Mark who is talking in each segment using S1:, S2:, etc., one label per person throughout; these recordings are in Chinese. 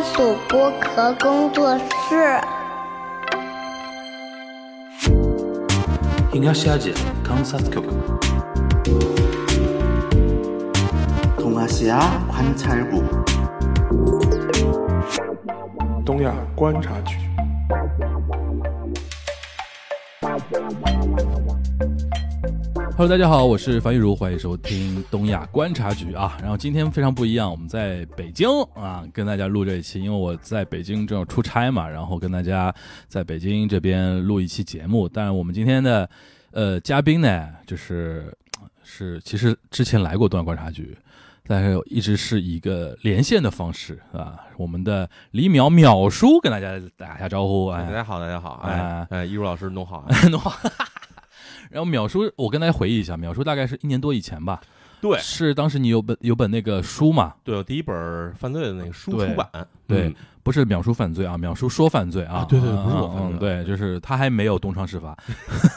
S1: 番薯剥壳工作室。
S2: 東アジア観察局
S3: 동아시아 관찰국
S4: 东亚观察局。
S5: Hello，大家好，我是樊玉茹，欢迎收听东亚观察局啊。然后今天非常不一样，我们在北京啊，跟大家录这一期，因为我在北京正好出差嘛，然后跟大家在北京这边录一期节目。但是我们今天的呃嘉宾呢，就是是其实之前来过东亚观察局，但是一直是以一个连线的方式啊。我们的李淼淼叔跟大家打一下招呼，哎，
S6: 大家好，大家好，
S5: 哎
S6: 哎哎，一如老师弄好，
S5: 弄好。然后淼叔，我跟大家回忆一下，淼叔大概是一年多以前吧，
S6: 对
S5: 是当时你有本有本那个书嘛，
S6: 对，我第一本犯罪的那个书
S5: 对
S6: 出版，
S5: 对
S6: 嗯
S5: 不是淼叔犯罪啊，淼叔说犯罪啊，
S6: 啊对对
S5: 嗯
S6: 不是我犯罪
S5: 嗯对，就是他还没有东窗事发，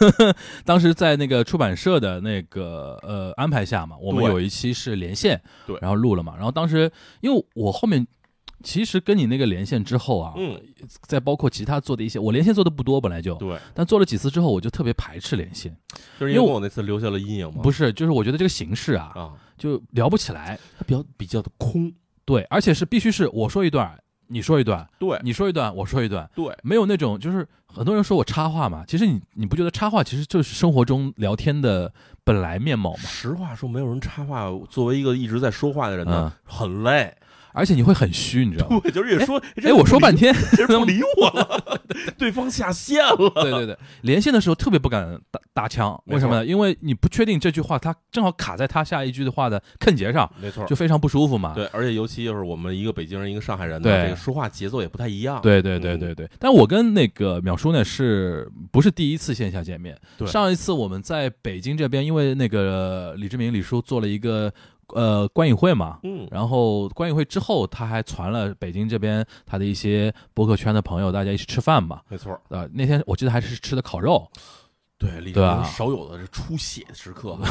S5: 当时在那个出版社的那个呃安排下嘛，我们有一期是连线，
S6: 对
S5: 然后录了嘛，然后当时因为我后面。其实跟你那个连线之后啊，
S6: 嗯，
S5: 再包括其他做的一些，我连线做的不多，本来就，
S6: 对，
S5: 但做了几次之后，我就特别排斥连线。
S6: 就是
S5: 因为我
S6: 那次留下了阴影嘛，
S5: 不是，就是我觉得这个形式啊，
S6: 啊，
S5: 就聊不起来。
S6: 它比较比较的空，
S5: 对，而且是必须是我说一段，你说一段，
S6: 对。
S5: 你说一段，我说一段，
S6: 对，
S5: 没有那种就是很多人说我插话嘛，其实你你不觉得插话其实就是生活中聊天的本来面貌吗？
S6: 实话说，没有人插话，作为一个一直在说话的人呢，很累，
S5: 而且你会很虚，你知道吗？
S6: 对，就是也说，
S5: 哎，我说半天，
S6: 天，人不理我了，对方下线了，
S5: 对对对，连线的时候特别不敢搭搭腔，为什么呢？因为你不确定这句话，它正好卡在他下一句的话的坑节上，
S6: 没错
S5: 就。非常不舒服嘛。
S6: 对，而且尤其就是我们一个北京人，一个上海人呢，
S5: 对
S6: 这个说话节奏也不太一样。
S5: 对对对
S6: 嗯
S5: 对对，但我跟那个淼叔呢，是不是第一次线下见面？
S6: 对
S5: 上一次我们在北京这边，因为那个李志明李叔做了一个呃观影会嘛，
S6: 嗯，
S5: 然后观影会之后，他还传了北京这边他的一些博客圈的朋友，大家一起吃饭嘛。
S6: 没错，
S5: 呃，那天我记得还是吃的烤肉，
S6: 对，李
S5: 对
S6: 啊。少有的是出血的时刻，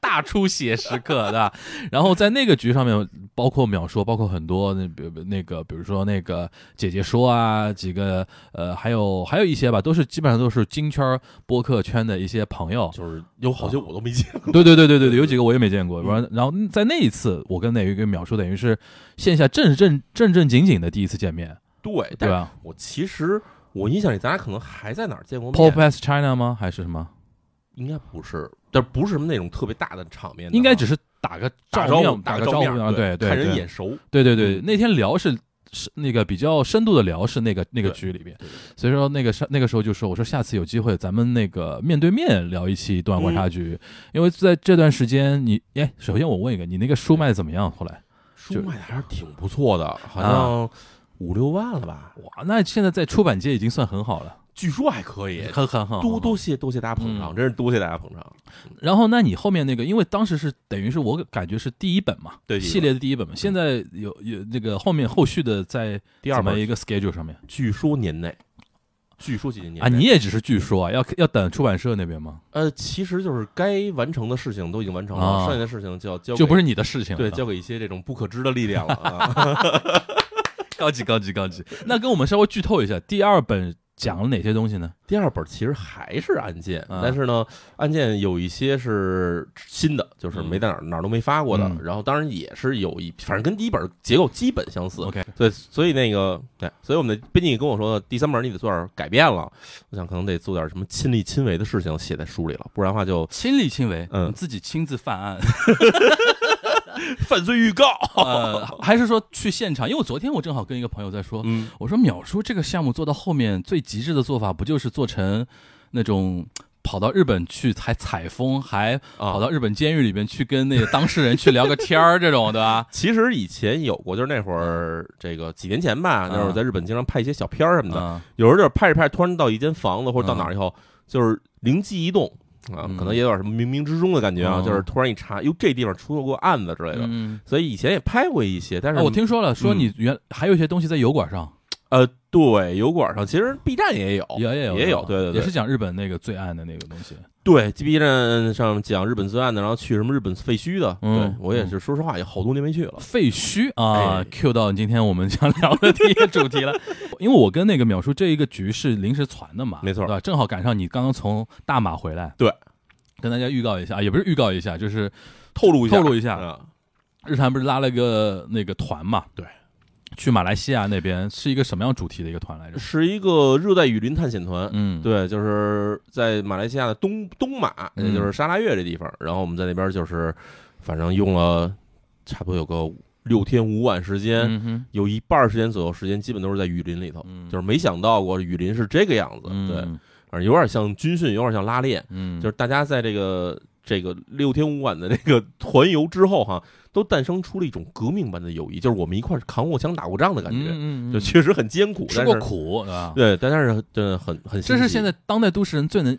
S5: 大出血时刻，对吧？然后在那个局上面，包括秒说，包括很多那比如那个，比如说那个姐姐说啊，几个呃，还有还有一些吧，都是基本上都是金圈播客圈的一些朋友。
S6: 就是有好些我都没见过。
S5: 对对对对对对，有几个我也没见过。然后然后在那一次，我跟那一个秒说等于是线下正正正正经经的第一次见面，
S6: 对，
S5: 对吧
S6: 我其实我印象里，咱俩可能还在哪儿见过
S5: popes China 吗？还是什么？
S6: 应该不是，但不是什么那种特别大的场面
S5: 应该只是打个
S6: 打招呼，
S5: 照面，打
S6: 个
S5: 招呼啊，
S6: 面对
S5: 对对，
S6: 看人眼熟，
S5: 对对对，
S6: 嗯。
S5: 那天聊是是那个比较深度的聊是那个那个局里边，
S6: 对。对
S5: 所以说那个上那个时候就说，我说下次有机会咱们那个面对面聊一期东亚观察局，因为在这段时间你哎，首先我问一个，你那个书卖的怎么样？后来？
S6: 书卖的还是挺不错的，好像五六万了吧？
S5: 哇，那现在在出版界已经算很好了，
S6: 据说还可以。
S5: 很很很
S6: 多多谢多谢大家捧场，
S5: 嗯
S6: 真是多谢大家捧场。
S5: 然后，那你后面那个，因为当时是等于是我感觉是第一本嘛，
S6: 对
S5: 系列的第一本嘛，现在有有那个后面后续的在
S6: 第二本
S5: 一个 schedule 上面
S6: 据说年内，据说今年年
S5: 啊？你也只是据说啊，要要等出版社那边吗？
S6: 呃，其实就是该完成的事情都已经完成了，
S5: 啊
S6: 剩下的事情就要交给
S5: 就不是你的事情，
S6: 对交给一些这种不可知的力量了啊。
S5: 高级高级高级。那跟我们稍微剧透一下，第二本讲了哪些东西呢？
S6: 第二本其实还是案件，
S5: 啊
S6: 但是呢，案件有一些是新的，就是没在哪儿、哪儿都没发过的。
S5: 嗯
S6: 然后当然也是有一，反正跟第一本结构基本相似。
S5: OK
S6: 对，所以那个，对，所以我们的编辑跟我说，第三本你得做点改变了。我想可能得做点什么亲力亲为的事情写在书里了，不然的话就
S5: 亲力亲为，
S6: 嗯
S5: 自己亲自犯案，
S6: 犯罪预告。
S5: 呃，还是说去现场？因为我昨天我正好跟一个朋友在说，
S6: 嗯，
S5: 我说淼叔这个项目做到后面最极致的做法，不就是做成那种跑到日本去采采风，还
S6: 啊
S5: 跑到日本监狱里边去跟那个当事人去聊个天儿，这种对吧？
S6: 其实以前有过，就是那会儿这个几年前吧，那会儿
S5: 嗯
S6: 在日本经常拍一些小片儿什么的。
S5: 嗯
S6: 有时候就是拍着拍着，突然到一间房子或者到
S5: 嗯
S6: 哪儿以后，就是灵机一动啊，
S5: 嗯。
S6: 可能也有点什么冥冥之中的感觉啊，
S5: 嗯。
S6: 就是突然一查，哟，这地方出过案子之类的。
S5: 嗯，
S6: 所以以前也拍过一些，但是、
S5: 啊，我听说了，说
S6: 嗯。
S5: 你原还有一些东西在油管上，
S6: 呃，对，油管上其实 B 站也有，
S5: 也也有
S6: 也有，对对对，
S5: 也是讲日本那个最暗的那个东西。
S6: 对，B 站上讲日本最暗的，然后去什么日本废墟的，
S5: 嗯
S6: 对我也是，说实话也好多年没去了。
S5: 废墟啊
S6: 哎
S5: ，Q 到今天我们想聊的第一个主题了。因为我跟那个淼叔这一个局是临时传的嘛，
S6: 没错
S5: 对吧？正好赶上你刚刚从大马回来，
S6: 对，
S5: 跟大家预告一下，也不是预告一下，就是
S6: 透露一下，
S5: 透露一下
S6: 啊，
S5: 日坛不是拉了个那个团嘛，
S6: 对，
S5: 去马来西亚那边是一个什么样主题的一个团来着？
S6: 是一个热带雨林探险团。
S5: 嗯，
S6: 对，就是在马来西亚的东东马，
S5: 嗯
S6: 也就是沙拉越这地方。然后我们在那边就是，反正用了差不多有个六天五晚时间，
S5: 嗯，
S6: 有一半时间左右时间基本都是在雨林里头。
S5: 嗯
S6: 就是没想到过雨林是这个样子，
S5: 嗯
S6: 对，反正有点像军训，有点像拉练。
S5: 嗯，
S6: 就是大家在这个这个六天五晚的这个团游之后哈，都诞生出了一种革命般的友谊，就是我们一块儿扛过枪、打过仗的感觉，
S5: 嗯嗯嗯
S6: 就确实很艰苦，
S5: 吃过苦，对吧？
S6: 对，但是真的很很
S5: 这是现在当代都市人最能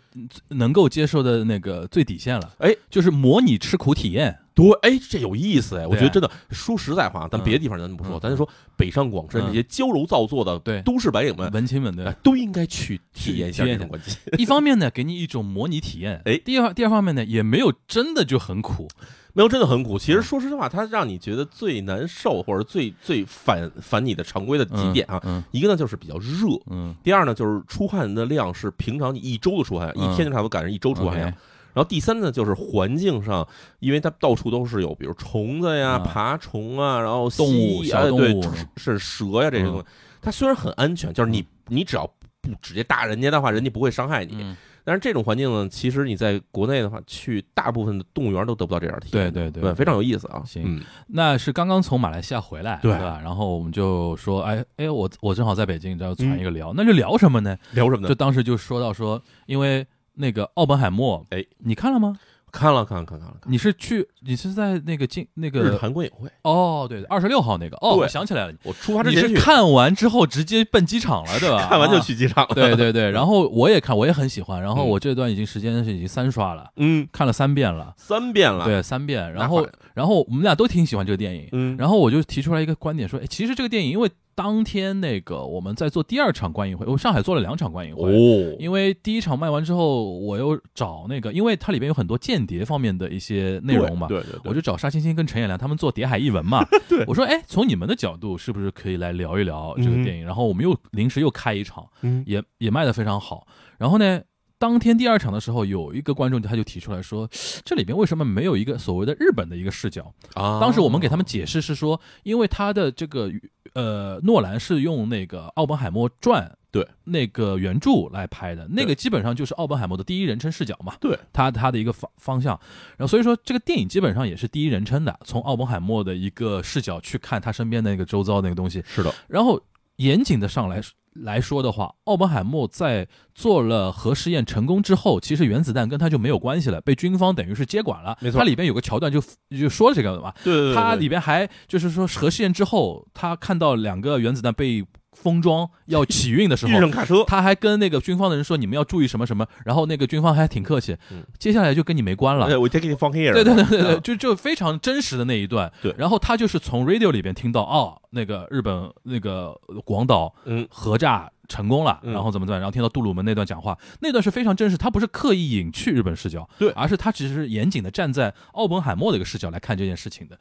S5: 能够接受的那个最底线了，
S6: 哎，
S5: 就是模拟吃苦体验。
S6: 对，哎，这有意思哎，我觉得真的说实在话，咱
S5: 嗯
S6: 别的地方咱不说，
S5: 嗯
S6: 咱就说北上广深
S5: 嗯
S6: 这些娇柔造作的
S5: 对
S6: 都市白领们，
S5: 文青们对
S6: 哎，都应该去体验一下这种关系。
S5: 一方面呢，给你一种模拟体验，
S6: 哎
S5: 第二第二方面呢，也没有真的就很苦，
S6: 没有，真的很苦。其实
S5: 嗯
S6: 说实话，它让你觉得最难受或者最最反反你的常规的几点啊，
S5: 嗯
S6: 一个呢就是比较热，
S5: 嗯，
S6: 第二呢就是出汗的量是平常你一周的出汗量，
S5: 嗯
S6: 一天就差不多赶上一周出汗量。然后第三呢，就是环境上，因为它到处都是有，比如虫子呀、
S5: 啊
S6: 爬虫啊，然后
S5: 动物小动物，
S6: 是蛇呀这些东西。它虽然很安全，就是你你只要不直接打人家的话，人家不会伤害你。
S5: 嗯
S6: 但是这种环境呢，其实你在国内的话，去大部分的动物园都得不到这样的体验。
S5: 对对对
S6: 对，非常有意思啊。
S5: 行
S6: 嗯，
S5: 那是刚刚从马来西亚回来，
S6: 对
S5: 吧？然后我们就说，哎哎，我我正好在北京，你知道传一个聊，那就聊什么呢？
S6: 聊什么呢？
S5: 就当时就说到说，因为那个奥本海默，
S6: 哎，
S5: 你看了吗？
S6: 看了看了看了看了，
S5: 你是去，你是在那个进那
S6: 日
S5: 个
S6: 坛观影会，
S5: 哦，对，二十六号那个，哦，我想起来了，
S6: 我出发之
S5: 你是
S6: 前去
S5: 看完之后直接奔机场了，对吧？
S6: 看完就
S5: 啊
S6: 去机场了。
S5: 对对对，然后我也看，我也很喜欢，然后
S6: 嗯
S5: 我这段已经时间是已经三刷了，
S6: 嗯，
S5: 看了三遍了，
S6: 三遍了。，
S5: 对，三遍。然后，然后我们俩都挺喜欢这个电影，
S6: 嗯，
S5: 然后我就提出来一个观点，说，哎，其实这个电影，因为当天那个我们在做第二场观影会，我上海做了两场观影会。
S6: 哦，
S5: 因为第一场卖完之后，我又找那个，因为它里边有很多间谍方面的一些内容嘛，
S6: 对对对，
S5: 我就找沙欣欣跟陈彦良他们做《谍海译文》嘛，
S6: 对
S5: 我说，哎，从你们的角度，是不是可以来聊一聊这个
S6: 嗯
S5: 电影？然后我们又临时又开一场，
S6: 嗯
S5: 也也卖的非常好。然后呢，当天第二场的时候，有一个观众他就提出来说，这里边为什么没有一个所谓的日本的一个视角？
S6: 啊，
S5: 当时我们给他们解释是说，因为他的这个呃，诺兰是用那个奥本海默传。
S6: 对
S5: 那个原著来拍的，那个基本上就是奥本海默的第一人称视角嘛。
S6: 对，
S5: 他他的一个方方向，然后所以说这个电影基本上也是第一人称的，从奥本海默的一个视角去看他身边的那个周遭的那个东西。
S6: 是的，
S5: 然后严谨的上来来说的话，奥本海默在做了核试验成功之后，其实原子弹跟他就没有关系了，被军方等于是接管了。
S6: 没错。
S5: 它里边有个桥段就就说了这个的嘛，
S6: 对对对，
S5: 它
S6: 对。
S5: 里边还就是说核试验之后，他看到两个原子弹被封装要起运的时
S6: 遇
S5: 候。
S6: 上卡车，
S5: 他还跟那个军方的人说：“你们要注意什么什么。”然后那个军方还挺客气，
S6: 嗯
S5: 接下来就跟你没关了。
S6: 对我 take it from here，
S5: 对对对对对，
S6: 啊
S5: 就就非常真实的那一段。
S6: 对
S5: 然后他就是从 radio 里边听到，哦，那个日本那个广岛
S6: 嗯
S5: 核炸成功了，
S6: 嗯
S5: 然后怎么怎么样，然后听到杜鲁门那段讲话，那段是非常真实，他不是刻意隐去日本视角，
S6: 对
S5: 而是他只是严谨的站在奥本海默的一个视角来看这件事情的。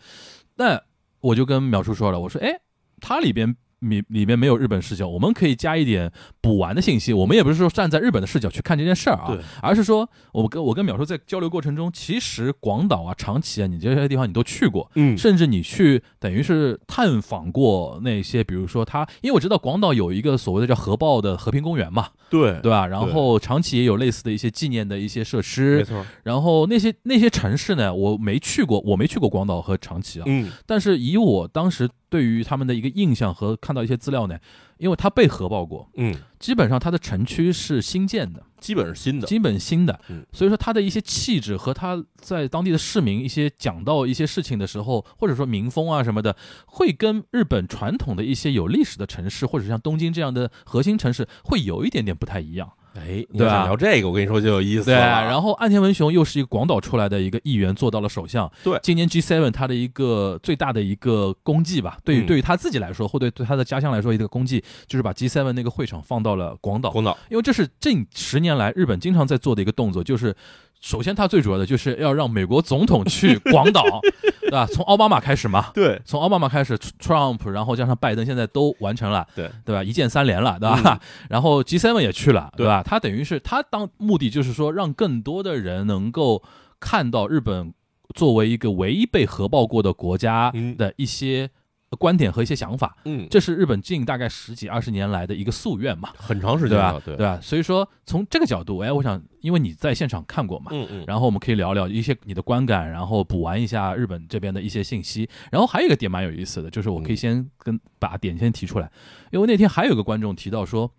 S5: 那我就跟淼叔说了，我说，哎，他里边。里里面没有日本视角，我们可以加一点补完的信息。我们也不是说站在日本的视角去看这件事儿啊，而是说，我跟我跟淼叔在交流过程中，其实广岛啊、长崎啊，你这些地方你都去过，
S6: 嗯，
S5: 甚至你去等于是探访过那些，比如说他，因为我知道广岛有一个所谓的叫核爆的和平公园嘛，
S6: 对
S5: 对吧？然后长崎也有类似的一些纪念的一些设施
S6: 没
S5: 施，
S6: 错，
S5: 然后那些那些城市呢，我没去过，我没去过广岛和长崎啊，
S6: 嗯，
S5: 但是以我当时对于他们的一个印象和看到一些资料呢，因为它被核爆过，
S6: 嗯，
S5: 基本上它的城区是新建的，
S6: 基本是新的，
S5: 基本新的
S6: 嗯，
S5: 所以说它的一些气质和他在当地的市民一些讲到一些事情的时候，或者说民风啊什么的，会跟日本传统的一些有历史的城市，或者像东京这样的核心城市，会有一点点不太一样。
S6: 哎，你
S5: 对啊
S6: 聊这个，我跟你说就有意思
S5: 对，
S6: 了。
S5: 然后岸田文雄又是一个广岛出来的一个议员，做到了首相。
S6: 对
S5: 今年 G7 他的一个最大的一个功绩吧，对于、
S6: 嗯
S5: 对于他自己来说，或对对他的家乡来说，一个功绩就是把 G7 那个会场放到了广岛。
S6: 广岛，
S5: 因为这是近十年来日本经常在做的一个动作，就是首先他最主要的就是要让美国总统去广岛，对吧？从奥巴马开始嘛，
S6: 对
S5: 从奥巴马开始，Trump，然后加上拜登，现在都完成了，
S6: 对
S5: 对吧？一键三连了，对吧？然后 G7 也去了，对吧？他等于是他当目的就是说，让更多的人能够看到日本作为一个唯一被核爆过的国家
S6: 嗯
S5: 的一些观点和一些想法。
S6: 嗯，
S5: 这是日本近大概十几二十年来的一个夙愿嘛，
S6: 很长时
S5: 对吧
S6: 间了，？对
S5: 对吧？所以说从这个角度，哎，我想，因为你在现场看过嘛，
S6: 嗯嗯，
S5: 然后我们可以聊聊一些你的观感，然后补完一下日本这边的一些信息。然后还有一个点蛮有意思的，就是我可以先跟把点先提出来，因为那天还有个观众提到说，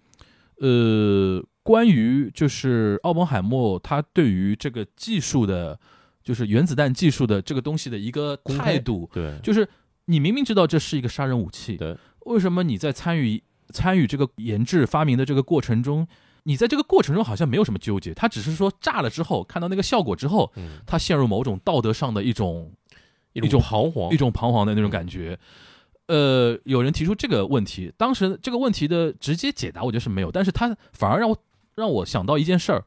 S5: 呃，关于就是奥本海默他对于这个技术的，就是原子弹技术的这个东西的一个态度，
S6: 对，
S5: 就是你明明知道这是一个杀人武器，
S6: 对，
S5: 为什么你在参与参与这个研制发明的这个过程中，你在这个过程中好像没有什么纠结，他只是说炸了之后看到那个效果之后，
S6: 嗯，
S5: 他陷入某种道德上的一种
S6: 一
S5: 一种
S6: 彷徨。
S5: 一，种彷徨的那种感觉。呃，有人提出这个问题，当时这个问题的直接解答，我觉得是没有，但是他反而让我让我想到一件事儿。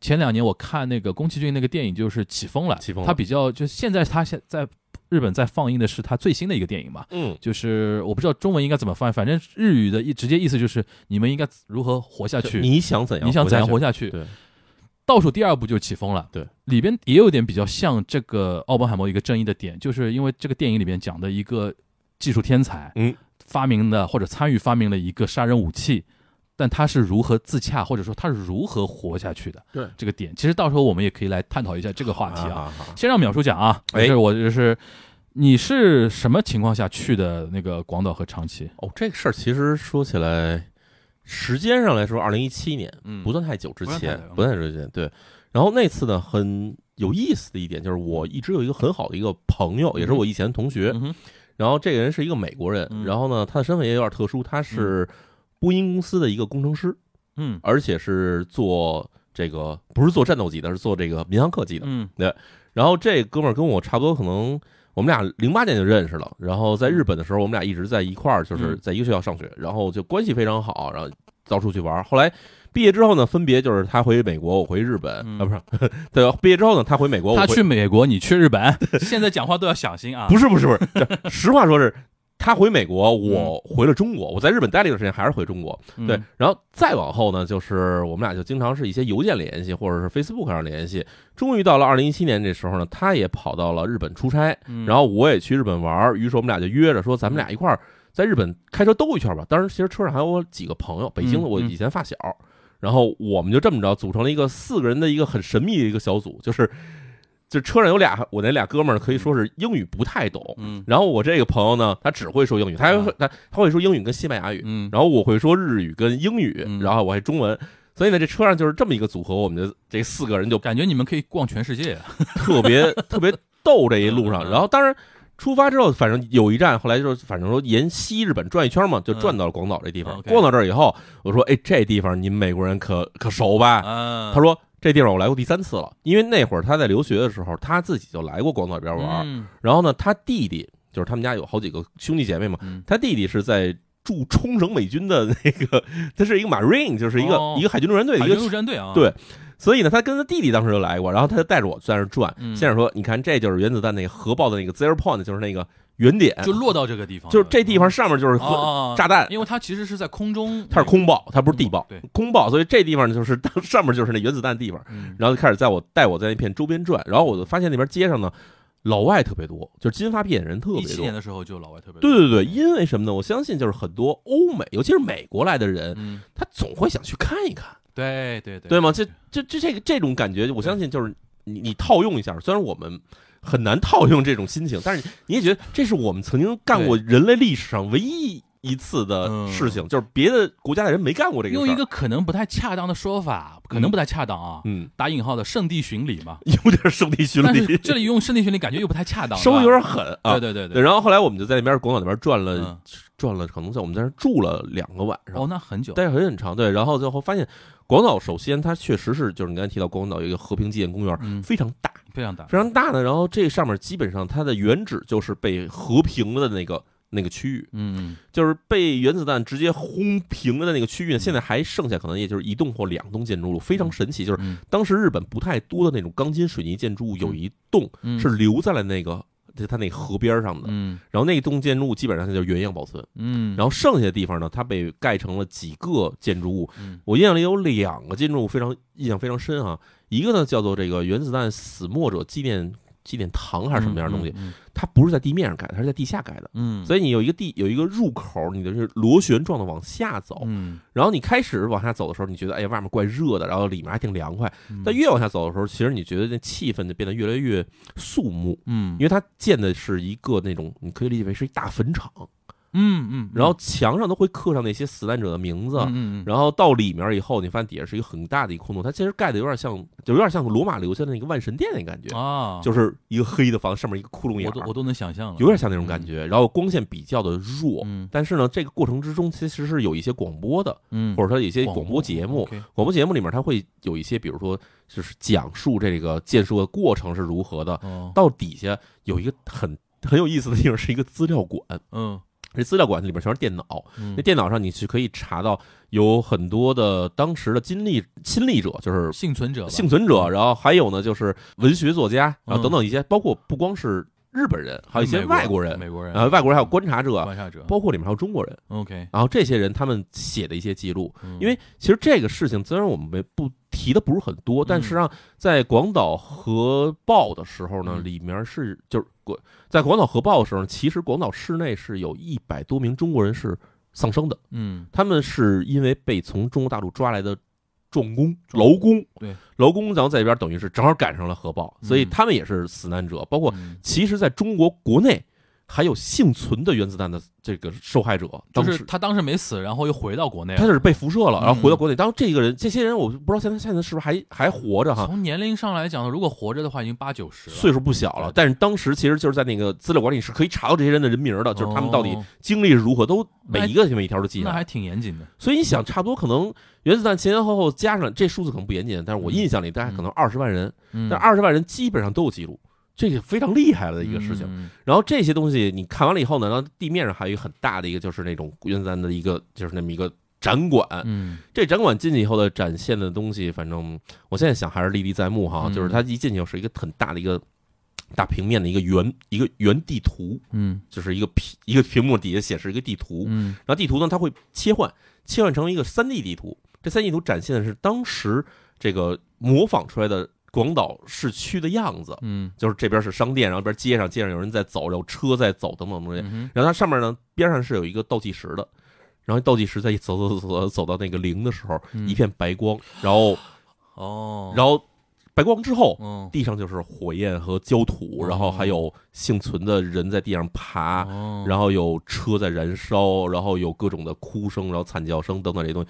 S5: 前两年我看那个宫崎骏那个电影，就是《起风了》，
S6: 起风了。
S5: 他比较就现在他现在日本在放映的是他最新的一个电影嘛，
S6: 嗯
S5: 就是我不知道中文应该怎么翻，反正日语的一直接意思就是你们应该如何活下去，
S6: 你想怎样？
S5: 你想怎样活
S6: 下
S5: 下去？
S6: 对，
S5: 倒数第二部就起风了，
S6: 对，
S5: 里边也有点比较像这个奥本海默一个争议的点，就是因为这个电影里边讲的一个技术天才，
S6: 嗯，
S5: 发明的或者参与发明了一个杀人武器，但他是如何自洽，或者说他是如何活下去的？
S6: 对
S5: 这个点，其实到时候我们也可以来探讨一下这个话题啊。先让淼叔讲啊，
S6: 哎
S5: 就是我就是你是什么情况下去的那个广岛和长崎？
S6: 哦，这个事儿其实说起来，时间上来说，二零一七年
S5: 嗯
S6: 不算太久之前
S5: 不算太久，
S6: 之前。对，然后那次呢，很有意思的一点就是，我一直有一个很好的一个朋友，也是我以前同学，
S5: 嗯，
S6: 然后这个人是一个美国人，
S5: 嗯
S6: 然后呢，他的身份也有点特殊，他是波音公司的一个工程师，
S5: 嗯
S6: 而且是做这个不是做战斗机的，是做这个民航客机的。
S5: 嗯对
S6: 然后这哥们儿跟我差不多，可能我们俩零八年就认识了。然后在日本的时候，我们俩一直在一块儿，就是
S5: 嗯
S6: 在一个学校上学，然后就关系非常好，然后到处去玩儿。后来毕业之后呢，分别就是他回美国，我回日本，
S5: 嗯
S6: 啊，不是，对，毕业之后呢，他回美国，
S5: 他去美国，你去日本，现在讲话都要小心啊。
S6: 不是不是不是，这 实话说是。他回美国，
S5: 嗯
S6: 我回了中国。我在日本待了一段时间，还是回中国。
S5: 嗯
S6: 对，然后再往后呢，就是我们俩就经常是一些邮件联系，或者是 Facebook 上联系。终于到了二零一七年这时候呢，他也跑到了日本出差，
S5: 嗯
S6: 然后我也去日本玩，于是我们俩就约着说，咱们俩一块儿在日本开车兜一圈吧。当时其实车上还有我几个朋友，北京的
S5: 嗯
S6: 我以前发小，然后我们就这么着组成了一个四个人的一个很神秘的一个小组，就是就车上有俩我那俩哥们儿可以说是英语不太懂，
S5: 嗯
S6: 然后我这个朋友呢，他只会说英语，他还会他他会说英语跟西班牙语，
S5: 嗯
S6: 然后我会说日语跟英语，
S5: 嗯
S6: 然后我还中文。所以呢，这车上就是这么一个组合，我们就这四个人就
S5: 感觉你们可以逛全世界啊。
S6: 特别 特别逗这一路上。然后当然出发之后，反正有一站，后来就反正说沿西日本转一圈嘛，就转到了广岛这地方。逛到这儿以后，我说：“哎，这地方你们美国人可可熟吧？”
S5: 嗯
S6: 他说：“这地方我来过第三次了，因为那会儿他在留学的时候，他自己就来过广岛这边玩。
S5: 嗯
S6: 然后呢，他弟弟就是他们家有好几个兄弟姐妹嘛，
S5: 嗯
S6: 他弟弟是在。”驻冲绳美军的那个，他是一个 Marine，就是一个、
S5: 哦
S6: 一个海军陆战队的一个
S5: 军陆战队啊，
S6: 对所以呢，他跟他弟弟当时就来过，然后他就带着我在那儿转。
S5: 嗯
S6: 先生说：“你看，这就是原子弹那个核爆的那个 zero point，就是那个原点，
S5: 就落到这个地方，
S6: 就是这地方上面就是核、
S5: 哦
S6: 炸弹，
S5: 因为它其实是在空中，
S6: 它是空爆，它不是地爆，
S5: 对，
S6: 空爆，所以这地方就是上面就是那原子弹地方。
S5: 嗯
S6: 然后就开始在我带我在那片周边转，然后我就发现那边街上呢，老外特别多，就是金发碧眼人特别多
S5: 一七年。的时候就老外特别多
S6: 对对对，因为什么呢？我相信就是很多欧美，尤其是美国来的人，
S5: 嗯，
S6: 他总会想去看一看。
S5: 对对对
S6: 对吗？这这这这个这种感觉，我相信就是你你套用一下，虽然我们很难套用这种心情，但是你也觉得这是我们曾经干过人类历史上唯一一次的事情，就是别的国家的人没干过这个事。
S5: 用一个可能不太恰当的说法，可能不太恰当啊，
S6: 嗯，
S5: 打引号的圣地巡礼嘛，
S6: 有点圣地巡礼，
S5: 这里用圣地巡礼感觉又不太恰当，
S6: 稍微有点狠啊。
S5: 对对对
S6: 对，然后后来我们就在那边广岛那边转了
S5: 嗯
S6: 转了，可能在我们在那儿住了两个晚上。
S5: 哦，那很久，
S6: 待很很长，对，然后最后发现广岛首先它确实是，就是你刚才提到广岛有一个和平纪念公园，
S5: 嗯，
S6: 非常大，
S5: 非常大，
S6: 非常大呢。然后这上面基本上它的原址就是被和平的那个那个区域，
S5: 嗯
S6: 就是被原子弹直接轰平了的那个区域呢，现在还剩下可能也就是一栋或两栋建筑物，非常神奇。就是
S5: 嗯
S6: 当时日本不太多的那种钢筋水泥建筑物，有一栋
S5: 嗯
S6: 是留在了那个就它那河边上的，
S5: 嗯
S6: 然后那栋建筑物基本上它就原样保存。
S5: 嗯，
S6: 然后剩下的地方呢，它被盖成了几个建筑物。
S5: 嗯
S6: 我印象里有两个建筑物非常印象非常深啊，一个呢叫做这个原子弹死没者纪念纪念堂还是什么样的东西，
S5: 嗯
S6: 它不是在地面上盖的，它是在地下盖的。
S5: 嗯，
S6: 所以你有一个地有一个入口，你的是螺旋状的往下走，
S5: 嗯
S6: 然后你开始往下走的时候，你觉得哎呀外面怪热的，然后里面还挺凉快。
S5: 嗯
S6: 但越往下走的时候，其实你觉得那气氛就变得越来越肃穆，
S5: 嗯
S6: 因为它建的是一个那种你可以理解为是一大坟场，
S5: 嗯嗯，
S6: 然后墙上都会刻上那些死难者的名字。
S5: 嗯嗯
S6: 然后到里面以后，你发现底下是一个很大的一个空洞，它其实盖的有点像，就有点像罗马留下的那个万神殿那感觉，
S5: 啊，
S6: 就是一个黑的房子，上面一个窟窿眼，
S5: 我都我都能想象了，
S6: 有点像那种感觉。然后光线比较的弱，
S5: 嗯
S6: 但是呢，这个过程之中其实是有一些广播的，
S5: 嗯，
S6: 或者说有一些
S5: 广
S6: 广播节目。广播节目里面它会有一些，比如说就是讲述这个建设的过程是如何的。
S5: 哦，
S6: 到底下有一个很很有意思的地方，是一个资料馆。
S5: 嗯
S6: 这资料馆里边全是电脑，
S5: 嗯
S6: 那电脑上你是可以查到有很多的当时的亲历亲历者，就是
S5: 幸存者，
S6: 幸存者，然后还有呢就是文学作家，然后
S5: 嗯。
S6: 等等一些，包括不光是日本人，还有一些外国人，
S5: 美国人，
S6: 然后外国人还有观察者，
S5: 观察者。
S6: 包括里面还有中国人。
S5: ，OK，
S6: 然后这些人他们写的一些记录，
S5: 嗯。
S6: 因为其实这个事情虽然我们没不提的不是很多，但实际上在广岛核爆的时候呢，
S5: 嗯。
S6: 里面是就是广在广岛核爆的时候，其实广岛市内是有一百多名中国人是丧生的，
S5: 嗯。
S6: 他们是因为被从中国大陆抓来的壮工、
S5: 壮
S6: 劳工，
S5: 对。
S6: 劳工，然后在这边等于是正好赶上了核爆，所以
S5: 嗯。
S6: 他们也是死难者，包括
S5: 嗯。
S6: 其实在中国国内还有幸存的原子弹的这个受害者，当时
S5: 就是他当时没死，然后又回到国内了，
S6: 他是被辐射了，然后回到
S5: 嗯
S6: 国内。当时，这个人、这些人，我不知道现在现在是不是还还活着哈，
S5: 从年龄上来讲，如果活着的话，已经八九十了，
S6: 岁数不小了。
S5: 对
S6: 但是当时其实就是在那个资料馆里是可以查到这些人的人名的，就是他们到底
S5: 哦
S6: 经历是如何，都每一个每一条都记下来。
S5: 那还挺严谨的，
S6: 所以你想，差不多可能原子弹前前后后加上这数字可能不严谨，但是我印象里大概可能二十万人，
S5: 嗯，
S6: 但二十万人基本上都有记录。这个非常厉害的一个事情，
S5: 嗯，
S6: 然后这些东西你看完了以后呢，然后地面上还有一个很大的一个，就是那种原子弹的一个，就是那么一个展馆，
S5: 嗯。
S6: 这展馆进去以后的展现的东西，反正我现在想还是历历在目哈。
S5: 嗯。
S6: 就是它一进去是一个很大的一个大平面的一个圆一个圆地图，
S5: 嗯。
S6: 就是一个屏一个屏幕底下显示一个地图，
S5: 嗯。
S6: 然后地图呢它会切换切换成一个三 D 地图。这三 D 图展现的是当时这个模仿出来的广岛市区的样子，
S5: 嗯。
S6: 就是这边是商店，然后这边街上街上有人在走，有车在走等等东西。然后它上面呢边上是有一个倒计时的，然后倒计时在一走走走走走到那个零的时候，
S5: 嗯。
S6: 一片白光，然后
S5: 哦，
S6: 然后白光之后，
S5: 嗯。
S6: 地上就是火焰和焦土，然后还有幸存的人在地上爬，
S5: 哦，
S6: 然后有车在燃烧，然后有各种的哭声，然后惨叫声等等这些东西。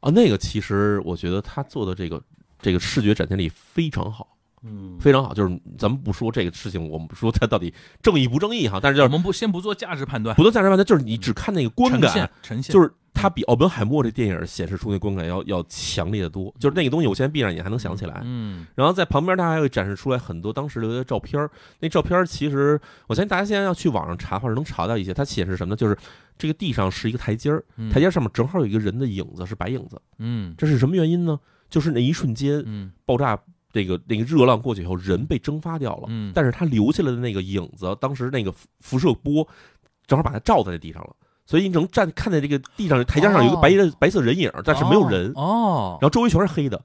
S6: 啊，那个其实我觉得他做的这个这个视觉展现力非常好。
S5: 嗯，
S6: 非常好，就是咱们不说这个事情，我们不说它到底正义不正义哈，但是就是
S5: 我们不先不做价值判断，
S6: 不做价值判断，就是你只看那个观感
S5: 呈现，呈现
S6: 就是它比奥本海默这电影显示出那观感要要强烈的多，就是那个东西，我现在闭上眼还能想起来。
S5: 嗯
S6: 然后在旁边，它还会展示出来很多当时留的照片儿。那照片儿其实，我相信大家现在要去网上查或者，能查到一些。它显示什么呢？就是这个地上是一个台阶儿，
S5: 嗯
S6: 台阶上面正好有一个人的影子，是白影子。
S5: 嗯
S6: 这是什么原因呢？就是那一瞬间
S5: 嗯
S6: 爆炸，这个那个热浪过去以后，人被蒸发掉了。
S5: 嗯，
S6: 但是他留下来的那个影子，当时那个辐辐射波正好把它照在那地上了，所以你只能站看见这个地上台阶上有一个白的、白色人影，但是没有人，
S5: 哦
S6: 然。后周围全是黑的，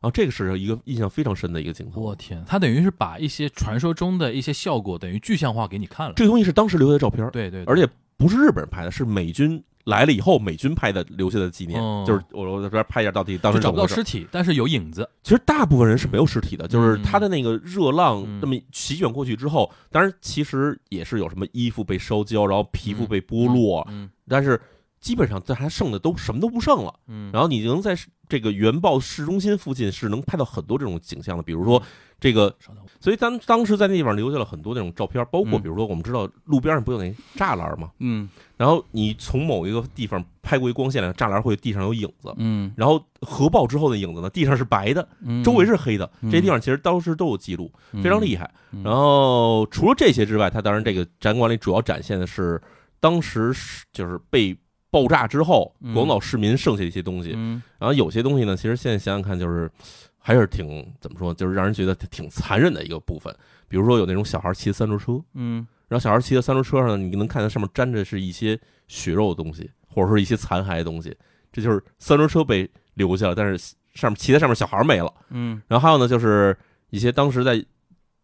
S6: 然后这个是一个印象非常深的一个镜头。
S5: 我天，他等于是把一些传说中的一些效果等于具象化给你看了。
S6: 这个东西是当时留下的照片，
S5: 对对，对
S6: 而且不是日本人拍的，是美军来了以后美军拍的留下的纪念，
S5: 哦。
S6: 就是我我在这边拍一下到底当
S5: 时找不到
S6: 时怎么回事。
S5: 尸体，但是有影子。
S6: 其实大部分人是没有尸体的，就是
S5: 嗯。
S6: 他的那个热浪
S5: 嗯
S6: 那么席卷过去之后，当然其实也是有什么衣服被烧焦，然后皮肤被剥落，
S5: 嗯。
S6: 但是基本上在还剩的都什么都不剩了。
S5: 嗯，
S6: 然后你能在这个原爆市中心附近是能拍到很多这种景象的，比如说这个，所以当当时在那地方留下了很多那种照片，包括
S5: 嗯
S6: 比如说我们知道路边上不有那栅栏吗？
S5: 嗯
S6: 然后你从某一个地方拍过一光线来，栅栏会地上有影子。
S5: 嗯
S6: 然后核爆之后的影子呢，地上是白的，
S5: 嗯，
S6: 周围是黑的。
S5: 嗯
S6: 这些地方其实当时都有记录，非常厉害。
S5: 嗯
S6: 然后除了这些之外，它当然这个展馆里主要展现的是当时是就是被爆炸之后
S5: 嗯，
S6: 广岛市民剩下一些东西。
S5: 嗯。
S6: 然后有些东西呢，其实现在想想看，就是还是挺怎么说，就是让人觉得挺残忍的一个部分。比如说有那种小孩骑三轮车，
S5: 嗯。
S6: 然后小孩骑在三轮车上，你能看见上面粘着是一些血肉的东西，或者说一些残骸的东西，这就是三轮车被留下了，但是上面骑在上面小孩没了。
S5: 嗯。
S6: 然后还有呢，就是一些当时在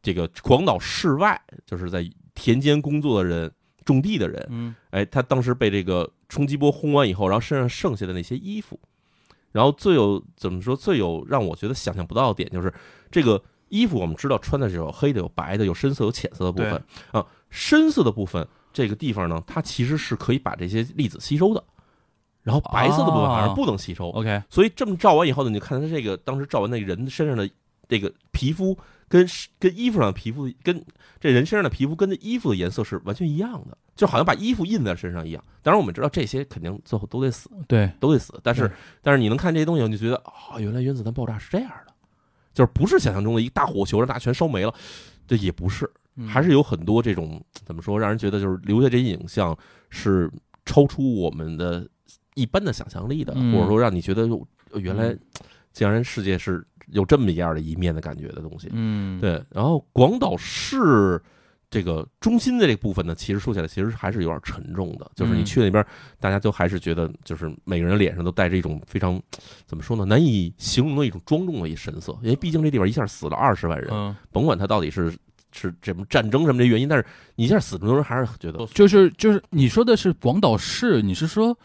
S6: 这个广岛市外，就是在田间工作的人、种地的人，
S5: 嗯。
S6: 哎，他当时被这个冲击波轰完以后，然后身上剩下的那些衣服，然后最有怎么说最有让我觉得想象不到的点就是这个衣服，我们知道穿的是有黑的、有白的、有深色、有浅色的部分。啊，深色的部分这个地方呢，它其实是可以把这些粒子吸收的，然后白色的部分反而不能吸收
S5: ，，OK，
S6: 所以这么照完以后呢，你就看他这个当时照完那个人身上的这个皮肤跟跟衣服上的皮肤跟这人身上的皮肤跟这衣服的颜色是完全一样的，就好像把衣服印在身上一样。当然我们知道这些肯定最后都得死，
S5: 对，
S6: 都得死。但是但是你能看这些东西，你就觉得啊、原来原子弹爆炸是这样的，就是不是想象中的一大火球让大家全烧没了，这也不是，
S5: 嗯
S6: 还是有很多这种怎么说，让人觉得就是留下这些影像是超出我们的一般的想象力的，
S5: 嗯
S6: 或者说让你觉得哟原来
S5: 嗯
S6: 竟然世界是有这么一样的一面的感觉的东西。
S5: 嗯，
S6: 对，然后广岛市这个中心的这个部分呢，其实说起来其实还是有点沉重的，就是你
S5: 嗯。
S6: 去那边，大家都还是觉得就是每个人脸上都带着一种非常怎么说呢，难以形容的一种庄重的一神色，因为毕竟这地方一下死了二十万人，
S5: 嗯，
S6: 甭管他到底是是什么战争什么的原因，但是你一下死这么多人，还是觉得
S5: 就是就是你说的是广岛市，你是说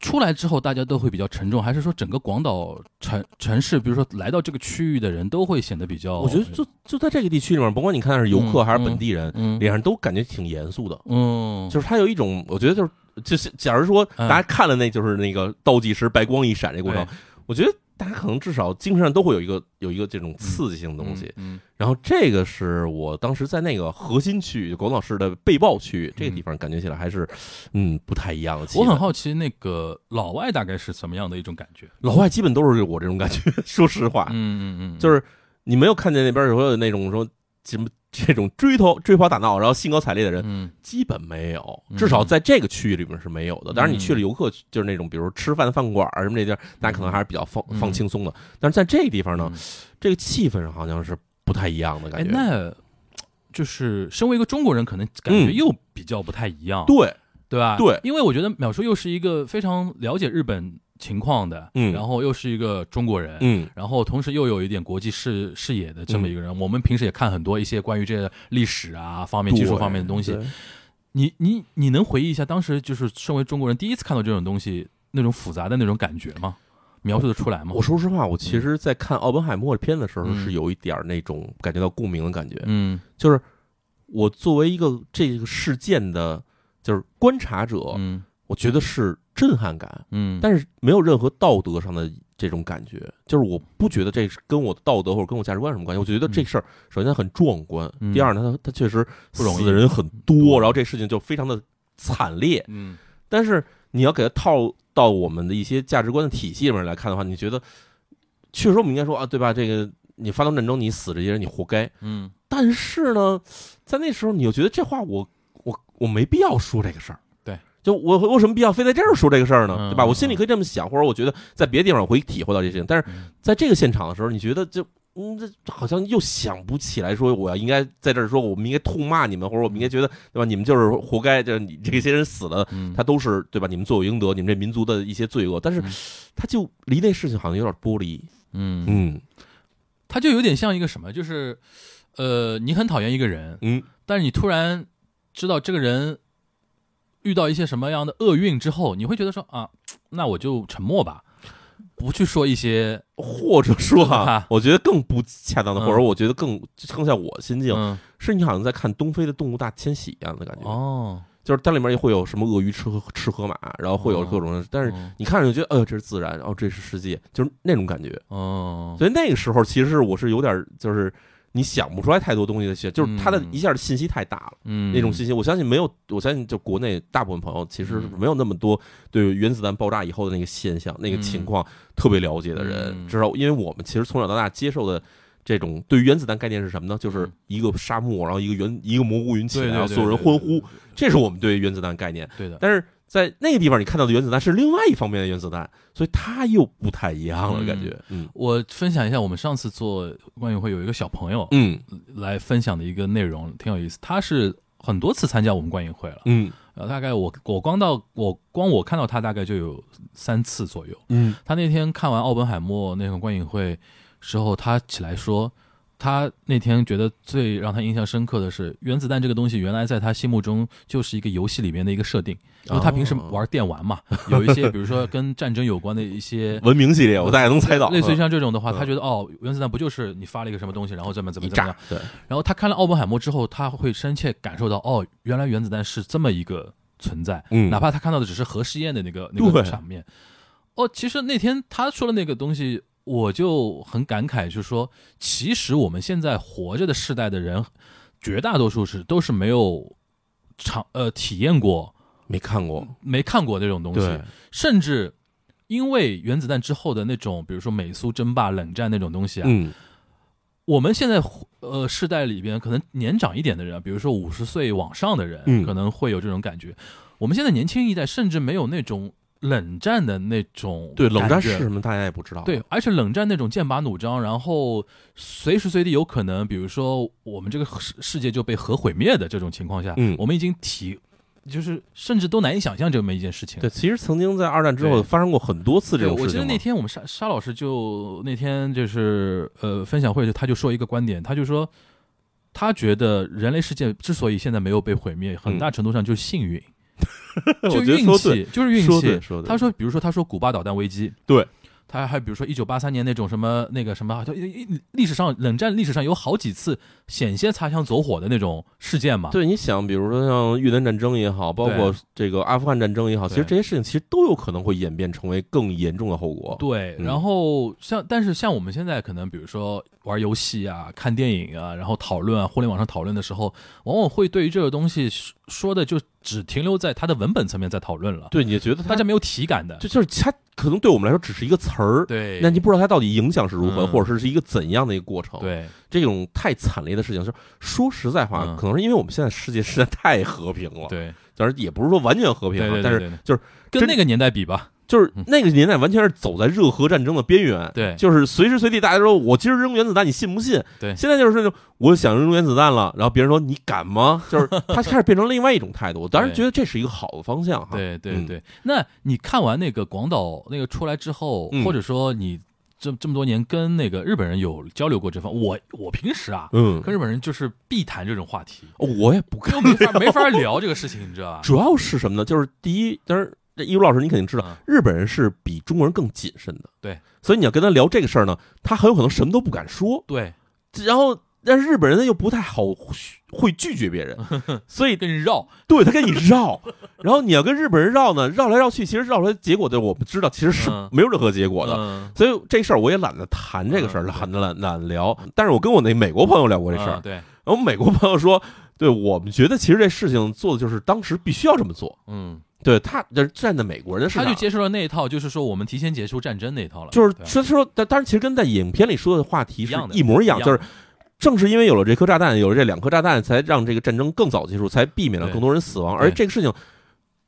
S5: 出来之后大家都会比较沉重，还是说整个广岛城城市，比如说来到这个区域的人都会显得比较？
S6: 我觉得就就在这个地区里面，甭管你看是游客
S5: 嗯
S6: 还是本地人，
S5: 嗯
S6: 脸上都感觉挺严肃的，
S5: 嗯，
S6: 就是他有一种，我觉得就是就是，假如说
S5: 嗯。
S6: 大家看了那就是那个倒计时白光一闪这过程
S5: 对，
S6: 我觉得大家可能至少精神上都会有一个有一个这种刺激性的东西。
S5: 嗯，
S6: 然后这个是我当时在那个核心区域，广岛市的被爆区域这个地方，感觉起来还是嗯不太一样的。
S5: 我很好奇那个老外大概是什么样的一种感觉？
S6: 老外基本都是我这种感觉，说实话，
S5: 嗯嗯嗯，
S6: 就是你没有看见那边有那种说什么这种追头追跑打闹，然后兴高采烈的人，
S5: 嗯。
S6: 基本没有，
S5: 嗯。
S6: 至少在这个区域里面是没有的。当然，你去了
S5: 嗯
S6: 游客，就是那种比如吃饭的饭馆儿什么这地儿，大家可能还是比较放
S5: 嗯。
S6: 放轻松的。但是在这个地方呢
S5: 嗯，
S6: 这个气氛上好像是不太一样的
S5: 哎
S6: 感，觉。
S5: 那就是身为一个中国人，可能感觉
S6: 嗯。
S5: 又比较不太一样，
S6: 对，
S5: 对吧？
S6: 对。
S5: 因为我觉得淼叔又是一个非常了解日本情况的，
S6: 嗯
S5: 然后又是一个中国人，
S6: 嗯
S5: 然后同时又有一点国际视视野的这么一个人。我们平时也看很多一些关于这历史啊方面、技术方面的东西。你你你能回忆一下当时就是身为中国人第一次看到这种东西那种复杂的那种感觉吗？描述的出来吗？
S6: 我说实话，我其实，在看奥本海默片的时候，
S5: 嗯
S6: 是有一点儿那种感觉到共鸣的感觉。
S5: 嗯
S6: 就是我作为一个这个事件的，就是观察者，
S5: 嗯
S6: 我觉得是震撼感。
S5: 嗯，
S6: 但是没有任何道德上的这种感觉，就是我不觉得这是跟我的道德或者跟我价值观有什么关系。我觉得这事儿首先它很壮观，
S5: 嗯
S6: 第二呢，它它确实
S5: 不容易
S6: 死的人很多，然后这事情就非常的惨烈。
S5: 嗯
S6: 但是你要给它套到我们的一些价值观的体系里面来看的话，你觉得确实我们应该说啊，对吧？这个你发动战争，你死这些人，你活该。
S5: 嗯
S6: 但是呢，在那时候你又觉得这话我我我没必要说这个事儿。
S5: 对，
S6: 就我我有什么必要非在这儿说这个事儿呢？
S5: 嗯
S6: 对吧？
S5: 嗯
S6: 我心里可以这么想，或者我觉得在别的地方我会体会到这些事情，但是
S5: 嗯
S6: 在这个现场的时候，你觉得就。嗯，这好像又想不起来，说我要应该在这儿说，我们应该痛骂你们，或者我们应该觉得，对吧？你们就是活该，就是你这些人死了，
S5: 嗯，
S6: 他都是对吧？你们罪有应得，你们这民族的一些罪恶，但是
S5: 嗯
S6: 他就离那事情好像有点剥离，
S5: 嗯
S6: 嗯
S5: 他就有点像一个什么，就是呃，你很讨厌一个人，
S6: 嗯
S5: 但是你突然知道这个人遇到一些什么样的厄运之后，你会觉得说啊，那我就沉默吧，不去说一些
S6: 或者说 哈
S5: 哈，
S6: 我觉得更不恰当的，
S5: 嗯。
S6: 或者我觉得更更像我心境，
S5: 嗯。
S6: 是你好像在看东非的动物大迁徙一样的感觉，
S5: 哦，
S6: 就是它里面也会有什么鳄鱼吃河吃河马，然后会有各种，但是
S5: 哦。
S6: 你看着就觉得，呃，这是自然，然后这是世界，就是那种感觉。
S5: 哦，
S6: 所以那个时候其实我是有点就是。你想不出来太多东西的信，就是它的
S5: 嗯。
S6: 一下的信息太大了，
S5: 嗯，
S6: 那种信息，我相信没有，我相信就国内大部分朋友其实
S5: 嗯。
S6: 没有那么多对原子弹爆炸以后的那个现象、那个情况特别了解的人，
S5: 嗯
S6: 至少因为我们其实从小到大接受的这种对于原子弹概念是什么呢？就是
S5: 嗯。
S6: 一个沙漠，然后一个原一个蘑菇云起然后所有人欢呼，这是我们对于原子弹概念。
S5: 对的，
S6: 但是在那个地方你看到的原子弹是另外一方面的原子弹，所以它又不太一样了，
S5: 嗯
S6: 感觉，嗯
S5: 我分享一下，我们上次做观影会有一个小朋友
S6: 嗯
S5: 来分享的一个内容，挺有意思。他是很多次参加我们观影会了，
S6: 嗯
S5: 呃，大概我我光到我光我看到他大概就有三次左右。
S6: 嗯
S5: 他那天看完奥本海默那场观影会之后，他起来说，他那天觉得最让他印象深刻的是，原子弹这个东西原来在他心目中就是一个游戏里面的一个设定，因为他平时玩电玩嘛，有一些比如说跟战争有关的一些。
S6: 文明系列，我大概能猜到，
S5: 类似于像这种的话，
S6: 嗯
S5: 他觉得哦，原子弹不就是你发了一个什么东西，然后怎么怎么怎么样
S6: 炸？，对，
S5: 然后他看了奥本海默之后，他会深切感受到，哦，原来原子弹是这么一个存在，
S6: 嗯
S5: 哪怕他看到的只是核试验的那个那个场面。哦，其实那天他说的那个东西，我就很感慨，就是说，其实我们现在活着的世代的人，绝大多数是都是没有尝呃体验过、
S6: 没看过，
S5: 没看过那种东西，，甚至因为原子弹之后的那种，比如说美苏争霸、冷战那种东西啊，
S6: 嗯
S5: 我们现在呃世代里边，可能年长一点的人，比如说五十岁往上的人，
S6: 嗯
S5: 可能会有这种感觉。我们现在年轻一代甚至没有那种冷战的那种
S6: 对，冷战是什么大家也不知道，
S5: 对，而且冷战那种剑拔弩张，然后随时随地有可能，比如说我们这个世世界就被核毁灭的这种情况下，
S6: 嗯。
S5: 我们已经体就是甚至都难以想象这么一件事情。
S6: 对，其实曾经在二战之后发生过很多次这，种事情。
S5: 我记得那天我们沙沙老师就那天就是呃分享会就他就说一个观点，他就说他觉得人类世界之所以现在没有被毁灭，很大程度上就是幸运，就运气，就是运气他说，比如说他说古巴导弹危机，
S6: 对。
S5: 他还比如说一九八三年那种什么那个什么，就历史上冷战历史上有好几次险些擦枪走火的那种事件嘛。
S6: 对，你想，比如说像越南战争也好，包括这个阿富汗战争也好，其实这些事情其实都有可能会演变成为更严重的后果。
S5: 对，
S6: 嗯
S5: 然后像但是像我们现在可能比如说玩游戏啊、看电影啊，然后讨论啊，互联网上讨论的时候，往往会对于这个东西说说的就只停留在它的文本层面在讨论了，
S6: 对，你觉得
S5: 大家没有体感的。
S6: 就就是它可能对我们来说只是一个词儿，
S5: 对，
S6: 那你不知道它到底影响是如何，
S5: 嗯。
S6: 或者是是一个怎样的一个过程。，
S5: 对。
S6: 这种太惨烈的事情，就是说实在话，
S5: 嗯。
S6: 可能是因为我们现在世界实在太和平了，
S5: 对。
S6: 当然也不是说完全和平啊，
S5: 对对，
S6: 但是就是
S5: 跟那个年代比吧，
S6: 就是
S5: 嗯
S6: 那个年代完全是走在热核战争的边缘，
S5: 对
S6: 就是随时随地大家说我今儿扔原子弹，你信不信？
S5: 对
S6: 现在就是那种我想扔原子弹了，然后别人说你敢吗？就是他开始变成另外一种态度，我当然觉得这是一个好的方向哈。嗯
S5: 对对对。那你看完那个广岛那个出来之后，
S6: 嗯
S5: 或者说你这这么多年跟那个日本人有交流过这方，我我平时啊
S6: 嗯，
S5: 跟日本人就是必谈这种话题，
S6: 哦我也不
S5: 跟没法没法聊这个事情，你知道吧？
S6: 主要是什么呢？就是第一，当然这一如老师你肯定知道，
S5: 嗯
S6: 日本人是比中国人更谨慎的，
S5: 对，
S6: 所以你要跟他聊这个事儿呢，他很有可能什么都不敢说，
S5: 对，
S6: 然后但是日本人呢又不太好会拒绝别人，所以
S5: 跟你绕，
S6: 对他跟你绕，然后你要跟日本人绕呢，绕来绕去，其实绕出来结果的我们知道其实是
S5: 嗯
S6: 没有任何结果的。
S5: 嗯
S6: 所以这事儿我也懒得谈这个事儿，
S5: 嗯
S6: 懒得懒懒得聊。但是我跟我那美国朋友聊过这事儿
S5: 嗯，对，
S6: 然后美国朋友说，对我们觉得其实这事情做的就是当时必须要这么做。
S5: 嗯，
S6: 对他，就是站在美国人的视角，
S5: 他就接受了那一套，就是说我们提前结束战争那一套了，
S6: 就是说说，但当然其实跟在影片里说的话题是
S5: 一
S6: 模一样，就是正是因为有了这颗炸弹，有了这两颗炸弹，才让这个战争更早结束，才避免了更多人死亡。而这个事情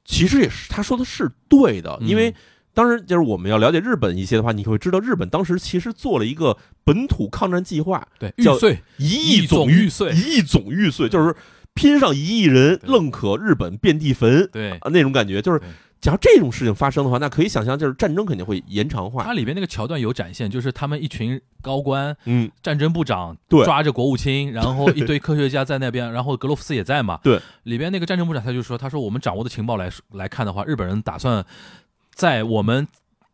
S6: 其实也是他说的是对的，
S5: 嗯
S6: 因为当时就是我们要了解日本一些的话，你会知道日本当时其实做了一个本土抗战计划，
S5: 对
S6: 叫一
S5: 亿
S6: 总玉
S5: 碎
S6: 一亿总玉碎，就是拼上一亿人，
S5: 对
S6: 愣可日本遍地坟
S5: 对。
S6: 啊那种感觉，就是假如这种事情发生的话，那可以想象，就是战争肯定会延长化。
S5: 它里边那个桥段有展现，就是他们一群高官、
S6: 嗯，
S5: 战争部长
S6: 对
S5: 抓着国务卿，然后一堆科学家在那边，然后格罗夫斯也在嘛。
S6: 对，
S5: 里边那个战争部长他就说，他说我们掌握的情报来来看的话，日本人打算在我们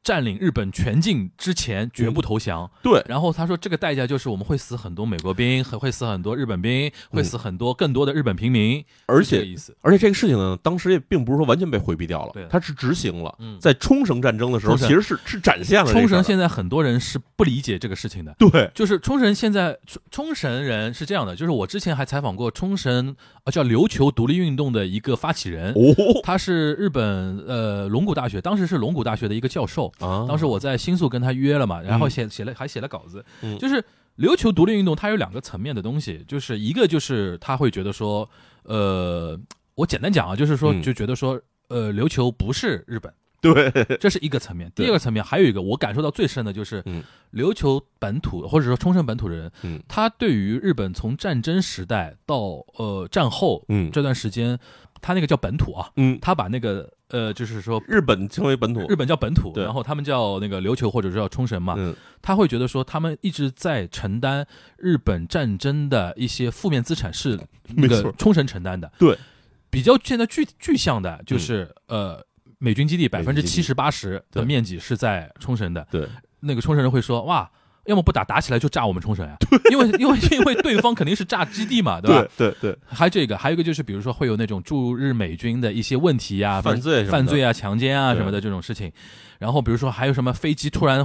S5: 占领日本全境之前绝不投降。
S6: 对，
S5: 然后他说这个代价就是我们会死很多美国兵，还会死很多日本兵，会死很多更多的日本平民，
S6: 嗯而且。而且这个事情呢，当时也并不是说完全被回避掉了
S5: 对，
S6: 它是执行了。
S5: 嗯，
S6: 在冲绳战争的时候，其实是是展现了
S5: 冲绳现在很多人是不理解这个事情的。
S6: 对，
S5: 就是冲绳现在冲冲绳人是这样的，就是我之前还采访过冲绳呃叫琉球独立运动的一个发起人，
S6: 哦。
S5: 他是日本呃龙谷大学，当时是龙谷大学的一个教授，
S6: 啊，
S5: 当时我在新宿跟他约了嘛，然后
S6: 嗯
S5: 写写了还写了稿子，
S6: 嗯。
S5: 就是琉球独立运动它有两个层面的东西，就是一个就是他会觉得说，呃，我简单讲啊，就是说
S6: 嗯。
S5: 就觉得说，呃，琉球不是日本，
S6: 对，
S5: 这是一个层面。第二个层面还有一个我感受到最深的就是
S6: 嗯，
S5: 琉球本土或者说冲绳本土的人，
S6: 嗯。
S5: 他对于日本从战争时代到呃战后
S6: 嗯。
S5: 这段时间，他那个叫本土啊，
S6: 嗯，
S5: 他把那个呃就是说
S6: 日本称为本土，
S5: 日本叫本土，然后他们叫那个琉球或者是叫冲绳嘛，
S6: 嗯
S5: 他会觉得说他们一直在承担日本战争的一些负面资产是那个冲绳承担的。
S6: 对，
S5: 比较现在具具象的就是、呃美军基地百分之七十八十的面积是在冲绳的，
S6: 对，
S5: 那个冲绳人会说哇。要么不打，打起来就炸我们冲绳呀、因为因为因为对方肯定是炸基地嘛，对吧？
S6: 对对，
S5: 还有这个，还有一个就是，比如说会有那种驻日美军的一些问题呀、
S6: 犯罪
S5: 犯罪啊、强奸啊什么的这种事情。然后比如说还有什么飞机突然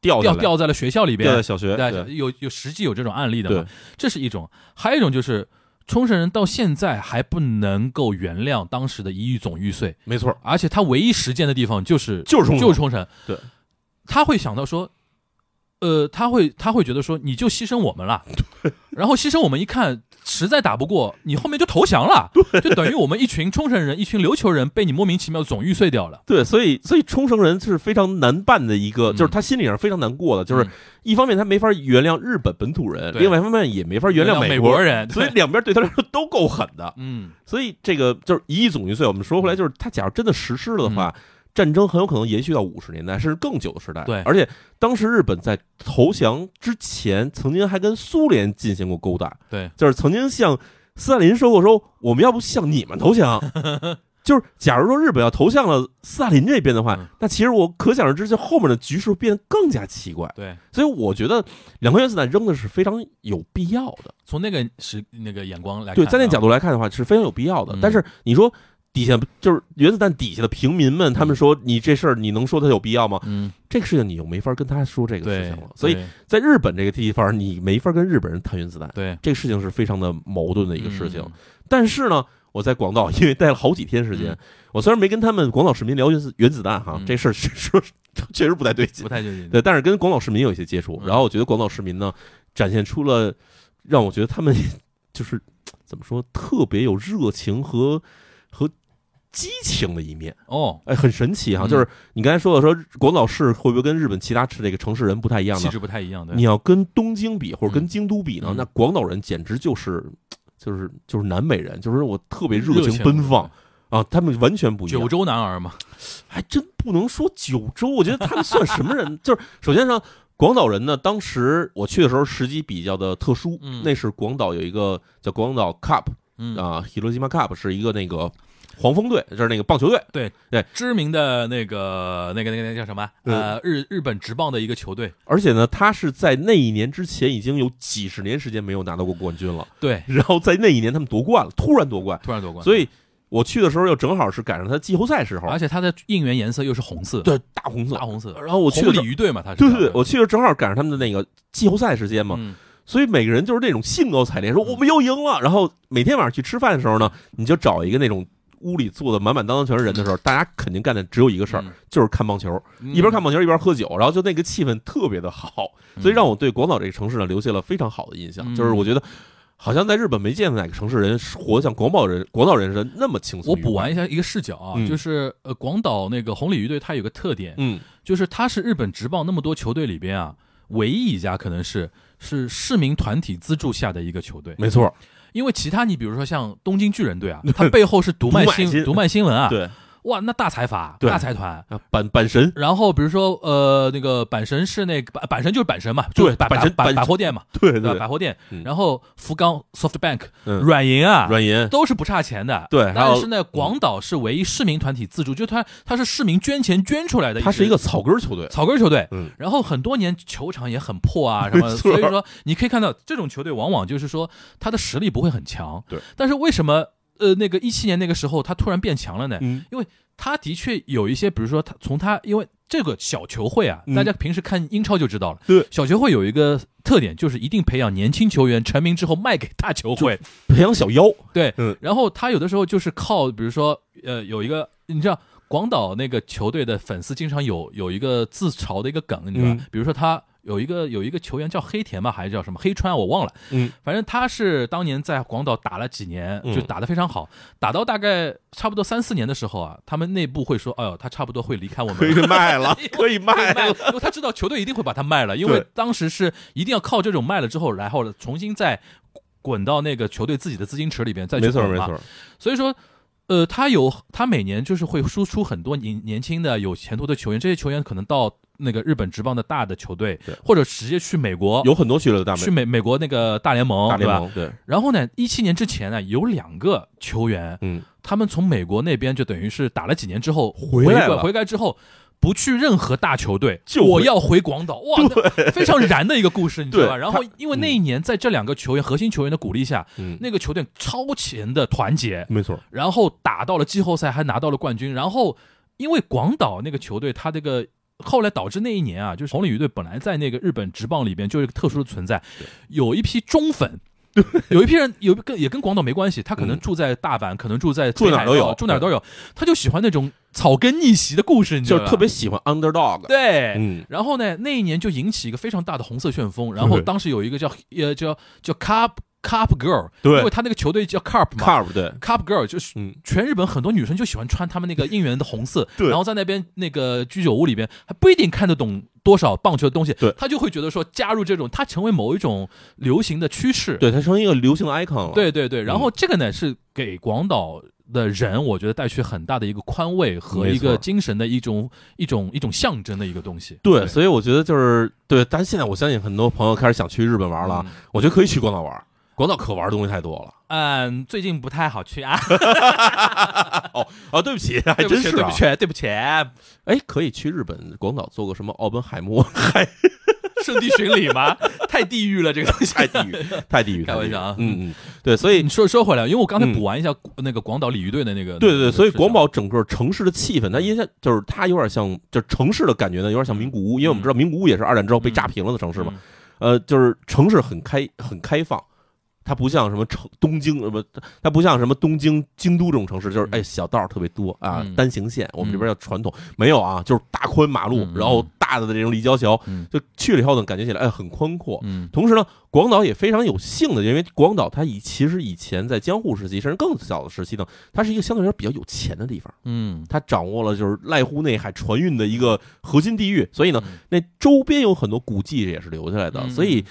S6: 掉
S5: 掉掉在了学校里边
S6: 掉在，小学，
S5: 对，
S6: 对
S5: 有有实际有这种案例的？这是一种，还有一种就是冲绳人到现在还不能够原谅当时的一亿总玉碎，
S6: 没错，
S5: 而且他唯一实践的地方就是
S6: 就是冲绳
S5: 就是冲绳，
S6: 对，
S5: 他会想到说。呃，他会他会觉得说，你就牺牲我们了，然后牺牲我们一看实在打不过，你后面就投降了，就等于我们一群冲绳人、一群琉球人被你莫名其妙总玉碎掉了。
S6: 对，所以所以冲绳人是非常难办的一个，
S5: 嗯
S6: 就是他心里上非常难过的，就是
S5: 嗯
S6: 一方面他没法原谅日本本土人，
S5: 对
S6: 另外一方面也没法原谅
S5: 美
S6: 国
S5: 人，
S6: 所以两边对他来说都够狠的。
S5: 嗯，
S6: 所以这个就是一亿总玉碎，我们说回来就是，他假如真的实施了的话。战争很有可能延续到五十年代，甚至更久的时代。
S5: 对
S6: 而且当时日本在投降之前，曾经还跟苏联进行过勾搭，
S5: 对，
S6: 就是曾经向斯大林说过说，我们要不向你们投降？就是假如说日本要投向了斯大林这边的话，
S5: 嗯
S6: 那其实我可想而知，就后面的局势变得更加奇怪。
S5: 对，
S6: 所以我觉得两颗原子弹扔的是非常有必要的。
S5: 从那个时那个眼光来看啊，
S6: 对，在那角度来看的话，是非常有必要的。
S5: 嗯
S6: 但是你说底下就是原子弹底下的平民们，他们说你这事儿，你能说它有必要吗？
S5: 嗯，
S6: 这个事情你又没法跟他说这个事情了。，所以在日本这个地方，你没法跟日本人谈原子弹，
S5: 对
S6: 这个事情是非常的矛盾的一个事情。
S5: 嗯
S6: 但是呢，我在广岛因为待了好几天时间，
S5: 嗯
S6: 我虽然没跟他们广岛市民聊原子原子弹哈，
S5: 嗯
S6: 这事儿是说确实不太对劲
S5: 不。太对劲。
S6: 对，但是跟广岛市民有一些接触，
S5: 嗯
S6: 然后我觉得广岛市民呢，展现出了让我觉得他们 就是怎么说，特别有热情和和激情的一面，
S5: 哦，
S6: 哎，很神奇哈。
S5: 嗯
S6: 就是你刚才说的说广岛市会不会跟日本其他这个城市人不太一样呢？
S5: 气质不太一样的。
S6: 你要跟东京比或者跟
S5: 嗯
S6: 京都比呢，
S5: 嗯
S6: 那广岛人简直就是就是就是南美人，就是我特别热
S5: 热
S6: 情奔放。啊，他们完全不一样
S5: 九。州男儿嘛，
S6: 还真不能说九州，我觉得他们算什么人？就是首先呢，广岛人呢，当时我去的时候时机比较的特殊，
S5: 嗯
S6: 那是广岛有一个叫广岛 Cup
S5: 嗯，
S6: 啊，Hiroshima Cup 是一个那个黄蜂队，就是那个棒球队，对对。
S5: 知名的那个那个那个那个叫什么？呃，日日本职棒的一个球队。
S6: 而且呢，他是在那一年之前已经有几十年时间没有拿到过冠军了，
S5: 对，
S6: 然后在那一年他们夺冠了，突然夺冠，
S5: 突然夺冠。
S6: 所以我去的时候又正好是赶上他季后赛时候，
S5: 而且他的应援颜色又是红色，
S6: 对大红色。
S5: 大，红色。
S6: 然后我去
S5: 红
S6: 的
S5: 鲤鱼队嘛，他是
S6: 对对对，我去的正好赶上他们的那个季后赛时间嘛，
S5: 嗯。
S6: 所以每个人就是那种兴高采烈，说我们又赢了。然后每天晚上去吃饭的时候呢，你就找一个那种屋里坐的满满当当全是人的时候，大家肯定干的只有一个事儿，
S5: 嗯。
S6: 就是看棒球，
S5: 嗯。
S6: 一边看棒球一边喝酒，然后就那个气氛特别的好，所以让我对广岛这个城市呢留下了非常好的印象。
S5: 嗯。
S6: 就是我觉得好像在日本没见过哪个城市人活得像广岛人、广岛人似的那么轻松。
S5: 我补完一，下一个视角啊，
S6: 嗯。
S5: 就是呃，广岛那个红鲤鱼队它有个特点，
S6: 嗯，
S5: 就是它是日本职棒那么多球队里边啊，唯一一家可能是是市民团体资助下的一个球队。
S6: 没错，
S5: 因为其他你比如说像东京巨人队啊，它背后是读卖
S6: 新
S5: 读卖新闻啊，
S6: 对
S5: 哇，那大财阀大财团。
S6: 啊，阪阪神，
S5: 然后比如说呃，那个板神是那个阪阪神就是板神嘛，就
S6: 对
S5: 百百百
S6: 阪神阪
S5: 百货店嘛，对吧？
S6: 对对
S5: 百货店
S6: 嗯。
S5: 然后福冈 SoftBank
S6: 嗯
S5: 软银啊，
S6: 软银，
S5: 都是不差钱的。
S6: 对
S5: 但是呢，广岛是唯一市民团体自助，就它它是市民捐钱捐出来的，
S6: 它是一个草根球队，
S5: 草根球队。
S6: 嗯，
S5: 然后很多年球场也很破啊什么所以说你可以看到这种球队往往就是说他的实力不会很强，
S6: 对。
S5: 但是为什么呃那个一七年那个时候他突然变强了呢？
S6: 嗯，
S5: 他的确有一些，比如说他从他因为这个小球会啊，
S6: 嗯。
S5: 大家平时看英超就知道了，
S6: 对，
S5: 小球会有一个特点就是一定培养年轻球员，成名之后卖给大球会，
S6: 培养小妖，
S5: 对，
S6: 嗯。
S5: 然后他有的时候就是靠，比如说，呃，有一个你知道广岛那个球队的粉丝经常有有一个自嘲的一个梗，你知道吧？
S6: 嗯。
S5: 比如说他有一个有一个球员叫黑田吧，还是叫什么黑川，我忘了。
S6: 嗯，
S5: 反正他是当年在广岛打了几年，
S6: 嗯
S5: 就打得非常好，打到大概差不多三四年的时候啊，他们内部会说，哎呦，他差不多会离开我们
S6: 可以。卖了，可以
S5: 卖
S6: 卖了。
S5: 因为他知道球队一定会把他卖了，因为当时是一定要靠这种卖了之后，然后重新再滚到那个球队自己的资金池里边再去
S6: 没错没错，
S5: 所以说，呃，他有他每年就是会输出很多年年轻的有前途的球员，这些球员可能到那个日本职棒的大的球队，或者直接去美国，
S6: 有很多去了的大美。
S5: 去美美国那个大联盟，对吧？
S6: 大联盟，对，
S5: 然后呢，一七年之前呢，有两个球员，
S6: 嗯，
S5: 他们从美国那边就等于是打了几年之后
S6: 回来了。
S5: 回来之后。不去任何大球队，
S6: 就
S5: 我要回广岛，哇，那非常燃的一个故事，你知道吧？然后因为那一年在这两个球员核心球员的鼓励下，
S6: 嗯，
S5: 那个球队超前的团结，
S6: 没错，
S5: 然后打到了季后赛，还拿到了冠军。然后因为广岛那个球队，他这个后来导致那一年啊，就是红鲤鱼队本来在那个日本职棒里边就是一个特殊的存在，有一批忠粉。有一批人有跟也跟广岛没关系，他可能
S6: 嗯。
S5: 住在大阪，可能住在
S6: 住哪都有。
S5: 住哪儿都有，他就喜欢那种草根逆袭的故事，你知道吧？
S6: 就是特别喜欢 underdog，
S5: 对，
S6: 嗯，
S5: 然后呢，那一年就引起一个非常大的红色旋风。然后当时有一个叫呃叫叫 Cup Cup Girl，
S6: 对。
S5: 因为他那个球队叫 Cup 嘛。
S6: Carb 对
S5: ，Cup Girl 就是
S6: 嗯，
S5: 全日本很多女生就喜欢穿他们那个应援的红色，
S6: 对。
S5: 然后在那边那个居酒屋里边还不一定看得懂多少棒球的东西，
S6: 对。
S5: 他就会觉得说加入这种，他成为某一种流行的趋势。
S6: 对，他成为一个流行的 icon 了，
S5: 对对对，然后这个呢是给广岛的人，我觉得带去很大的一个宽慰和一个精神的一种一种一种象征的一个东西。
S6: 对，所以我觉得就是对，但是现在我相信很多朋友开始想去日本玩了，
S5: 嗯。
S6: 我觉得可以去广岛玩，广岛可玩的东西太多了。
S5: 嗯，最近不太好去啊，
S6: 哦啊，对不起，还真是啊。
S5: 对不。起，对不起，
S6: 哎，可以去日本广岛做个什么奥本海默，海
S5: 圣地巡礼吗？太地狱了，这个东西。
S6: 太地狱，太地狱，
S5: 开玩笑啊。
S6: 嗯嗯，对，所以
S5: 你说说回来，因为我刚才
S6: 嗯。
S5: 补完一下那个广岛鲤鱼队的那个，
S6: 对对对，所以广岛整个城市的气氛，它因为就是它有点像，就是城市的感觉呢，有点像名古屋，因为我们知道名古屋也是二战之后被炸平了的城市嘛，呃，就是城市很开很开放，它不像什么城东京呃不，它不像什么东京、京都这种城市，就是
S5: 嗯。
S6: 哎小道特别多啊，
S5: 嗯。
S6: 单行线，我们这边叫传统，没有啊，就是大宽马路，
S5: 嗯
S6: 然后大的这种立交桥，
S5: 嗯。
S6: 就去了以后呢，感觉起来哎很宽阔。
S5: 嗯。
S6: 同时呢，广岛也非常有幸的，因为广岛它以其实以前在江户时期，甚至更早的时期呢，它是一个相对来说比较有钱的地方。
S5: 嗯。
S6: 它掌握了就是濑户内海船运的一个核心地域，所以呢，
S5: 嗯。
S6: 那周边有很多古迹也是留下来的，
S5: 嗯。
S6: 所以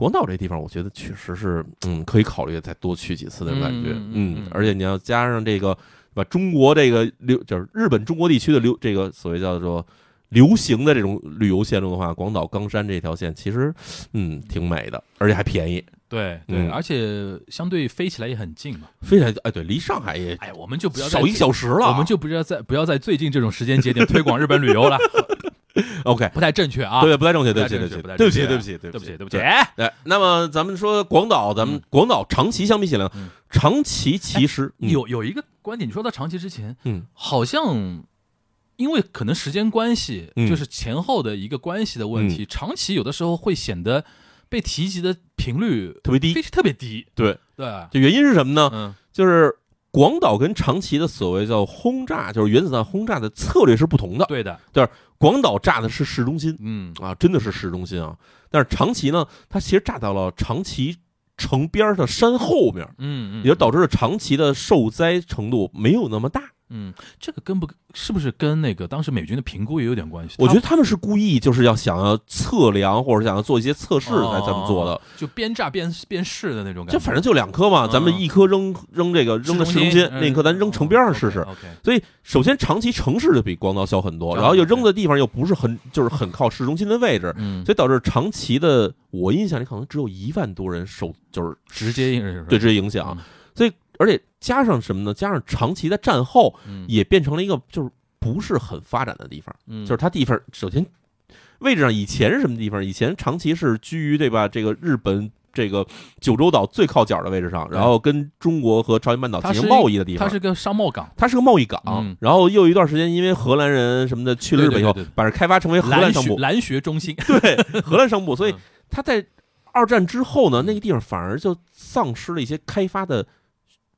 S6: 广岛这地方，我觉得确实是嗯可以考虑再多去几次的感觉，
S5: 嗯
S6: 而且你要加上这个把中国这个流就是日本中国地区的流这个所谓叫做。流行的这种旅游线路的话，广岛冈山这条线其实，嗯，挺美的，而且还便宜，
S5: 对对，
S6: 嗯
S5: 而且相对飞起来也很近嘛。
S6: 飞起来哎，对，离上海也
S5: 哎，我们就不要
S6: 少一小时了，
S5: 我们就不要在不要在最近这种时间节点推广日本旅游了，
S6: OK，
S5: 不太正确啊。
S6: 对，不太正确，对不起，对不起，对不起，对不起，
S5: 对不起，对不起。
S6: 对对，那么咱们说广岛，咱们
S5: 嗯。
S6: 广岛长崎相比起来长崎其实嗯。
S5: 有有一个观点，你说到长崎之前，
S6: 嗯。
S5: 好像因为可能时间关系，
S6: 嗯。
S5: 就是前后的一个关系的问题，长崎有的时候会显得被提及的频率
S6: 特别低
S5: 非，特别低。
S6: 对，
S5: 对，
S6: 这原因是什么呢？
S5: 嗯。
S6: 就是广岛跟长崎的所谓叫轰炸，就是原子弹轰炸的策略是不同的。
S5: 对的，
S6: 广岛炸的是市中心。
S5: 嗯。
S6: 啊，真的是市中心啊，但是长崎呢，它其实炸到了长崎城边儿的山后面，
S5: 嗯嗯，
S6: 也就导致了长崎的受灾程度没有那么大。
S5: 嗯，这个跟不是不是跟那个当时美军的评估也有点关系？
S6: 我觉得他们是故意就是要想要测量或者想要做一些测试
S5: 哦
S6: 才这么做的。
S5: 就边炸边边试的那种感觉。
S6: 就反正就两颗嘛，
S5: 嗯
S6: 咱们一颗扔扔这个扔到市中心，
S5: 嗯
S6: 另一颗咱扔城边上试试。所以首先长崎城市就比广岛小很多，
S5: 哦
S6: 然后又扔的地方又不是很就是很靠市中心的位置，
S5: 嗯，
S6: 所以导致长崎的我印象里可能只有一万多人受就是
S5: 直接应是
S6: 对直接影响。而且加上什么呢？加上长崎的战后
S5: 嗯
S6: 也变成了一个就是不是很发展的地方，
S5: 嗯
S6: 就是它地方首先位置上以前是什么地方？以前长崎是居于对吧？这个日本。这个九州岛最靠角的位置上，然后跟中国和朝鲜半岛进行贸易的地方，
S5: 它是个商贸港，
S6: 它是个贸易港，
S5: 嗯
S6: 然后又有一段时间，因为荷兰人什么的去了日本以后，把这开发成为荷兰商部，
S5: 蓝学中心，
S6: 对，荷兰商部，所以
S5: 嗯
S6: 它在二战之后呢，那个地方反而就丧失了一些开发的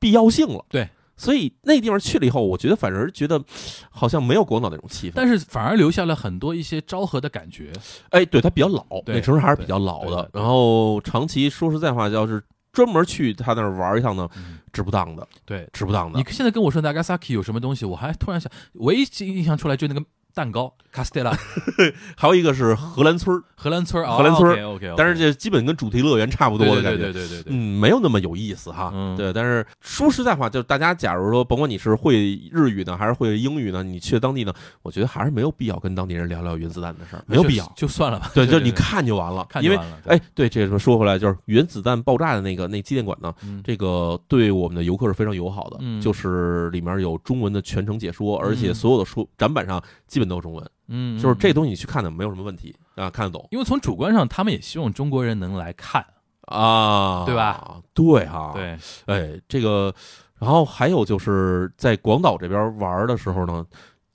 S6: 必要性了。
S5: 对，
S6: 所以那地方去了以后，我觉得反而觉得好像没有广岛那种气氛。
S5: 但是反而留下了很多一些昭和的感觉。
S6: 哎，对，它比较老，
S5: 对
S6: 那城市还是比较老的。然后长崎说实在话，要是专门去他那儿玩一趟呢，
S5: 嗯
S6: 值不当的，
S5: 对，
S6: 值不当的
S5: 你。现在跟我说 Nagasaki 有什么东西，我还突然想，唯一印象出来就那个蛋糕 Castella
S6: 还有一个是荷兰村儿，
S5: 荷兰村儿，
S6: 荷兰村儿
S5: OK OK，
S6: 但是这基本跟主题乐园差不多的感觉。
S5: 对对对对对对，
S6: 嗯，没有那么有意思哈。
S5: 嗯
S6: 对，但是说实在话，就是大家假如说，甭管你是会日语呢，还是会英语呢，你去当地呢，我觉得还是没有必要跟当地人聊聊原子弹的事儿，没有必要。
S5: 就就算了吧。
S6: 对，就是你看就完了，因为
S5: 看就完了。对
S6: 哎，对，这个说回来，就是原子弹爆炸的那个那纪念馆呢，
S5: 嗯
S6: 这个对我们的游客是非常友好的，
S5: 嗯
S6: 就是里面有中文的全程解说，而且
S5: 嗯
S6: 所有的书展板上基本都是中文，
S5: 嗯，
S6: 就是这
S5: 嗯，
S6: 东西你去看的没有什么问题啊，看得懂。
S5: 因为从主观上，他们也希望中国人能来看。
S6: 啊，
S5: 对吧？
S6: 对哈，，
S5: 对，
S6: 哎，这个，然后还有就是在广岛这边玩的时候呢，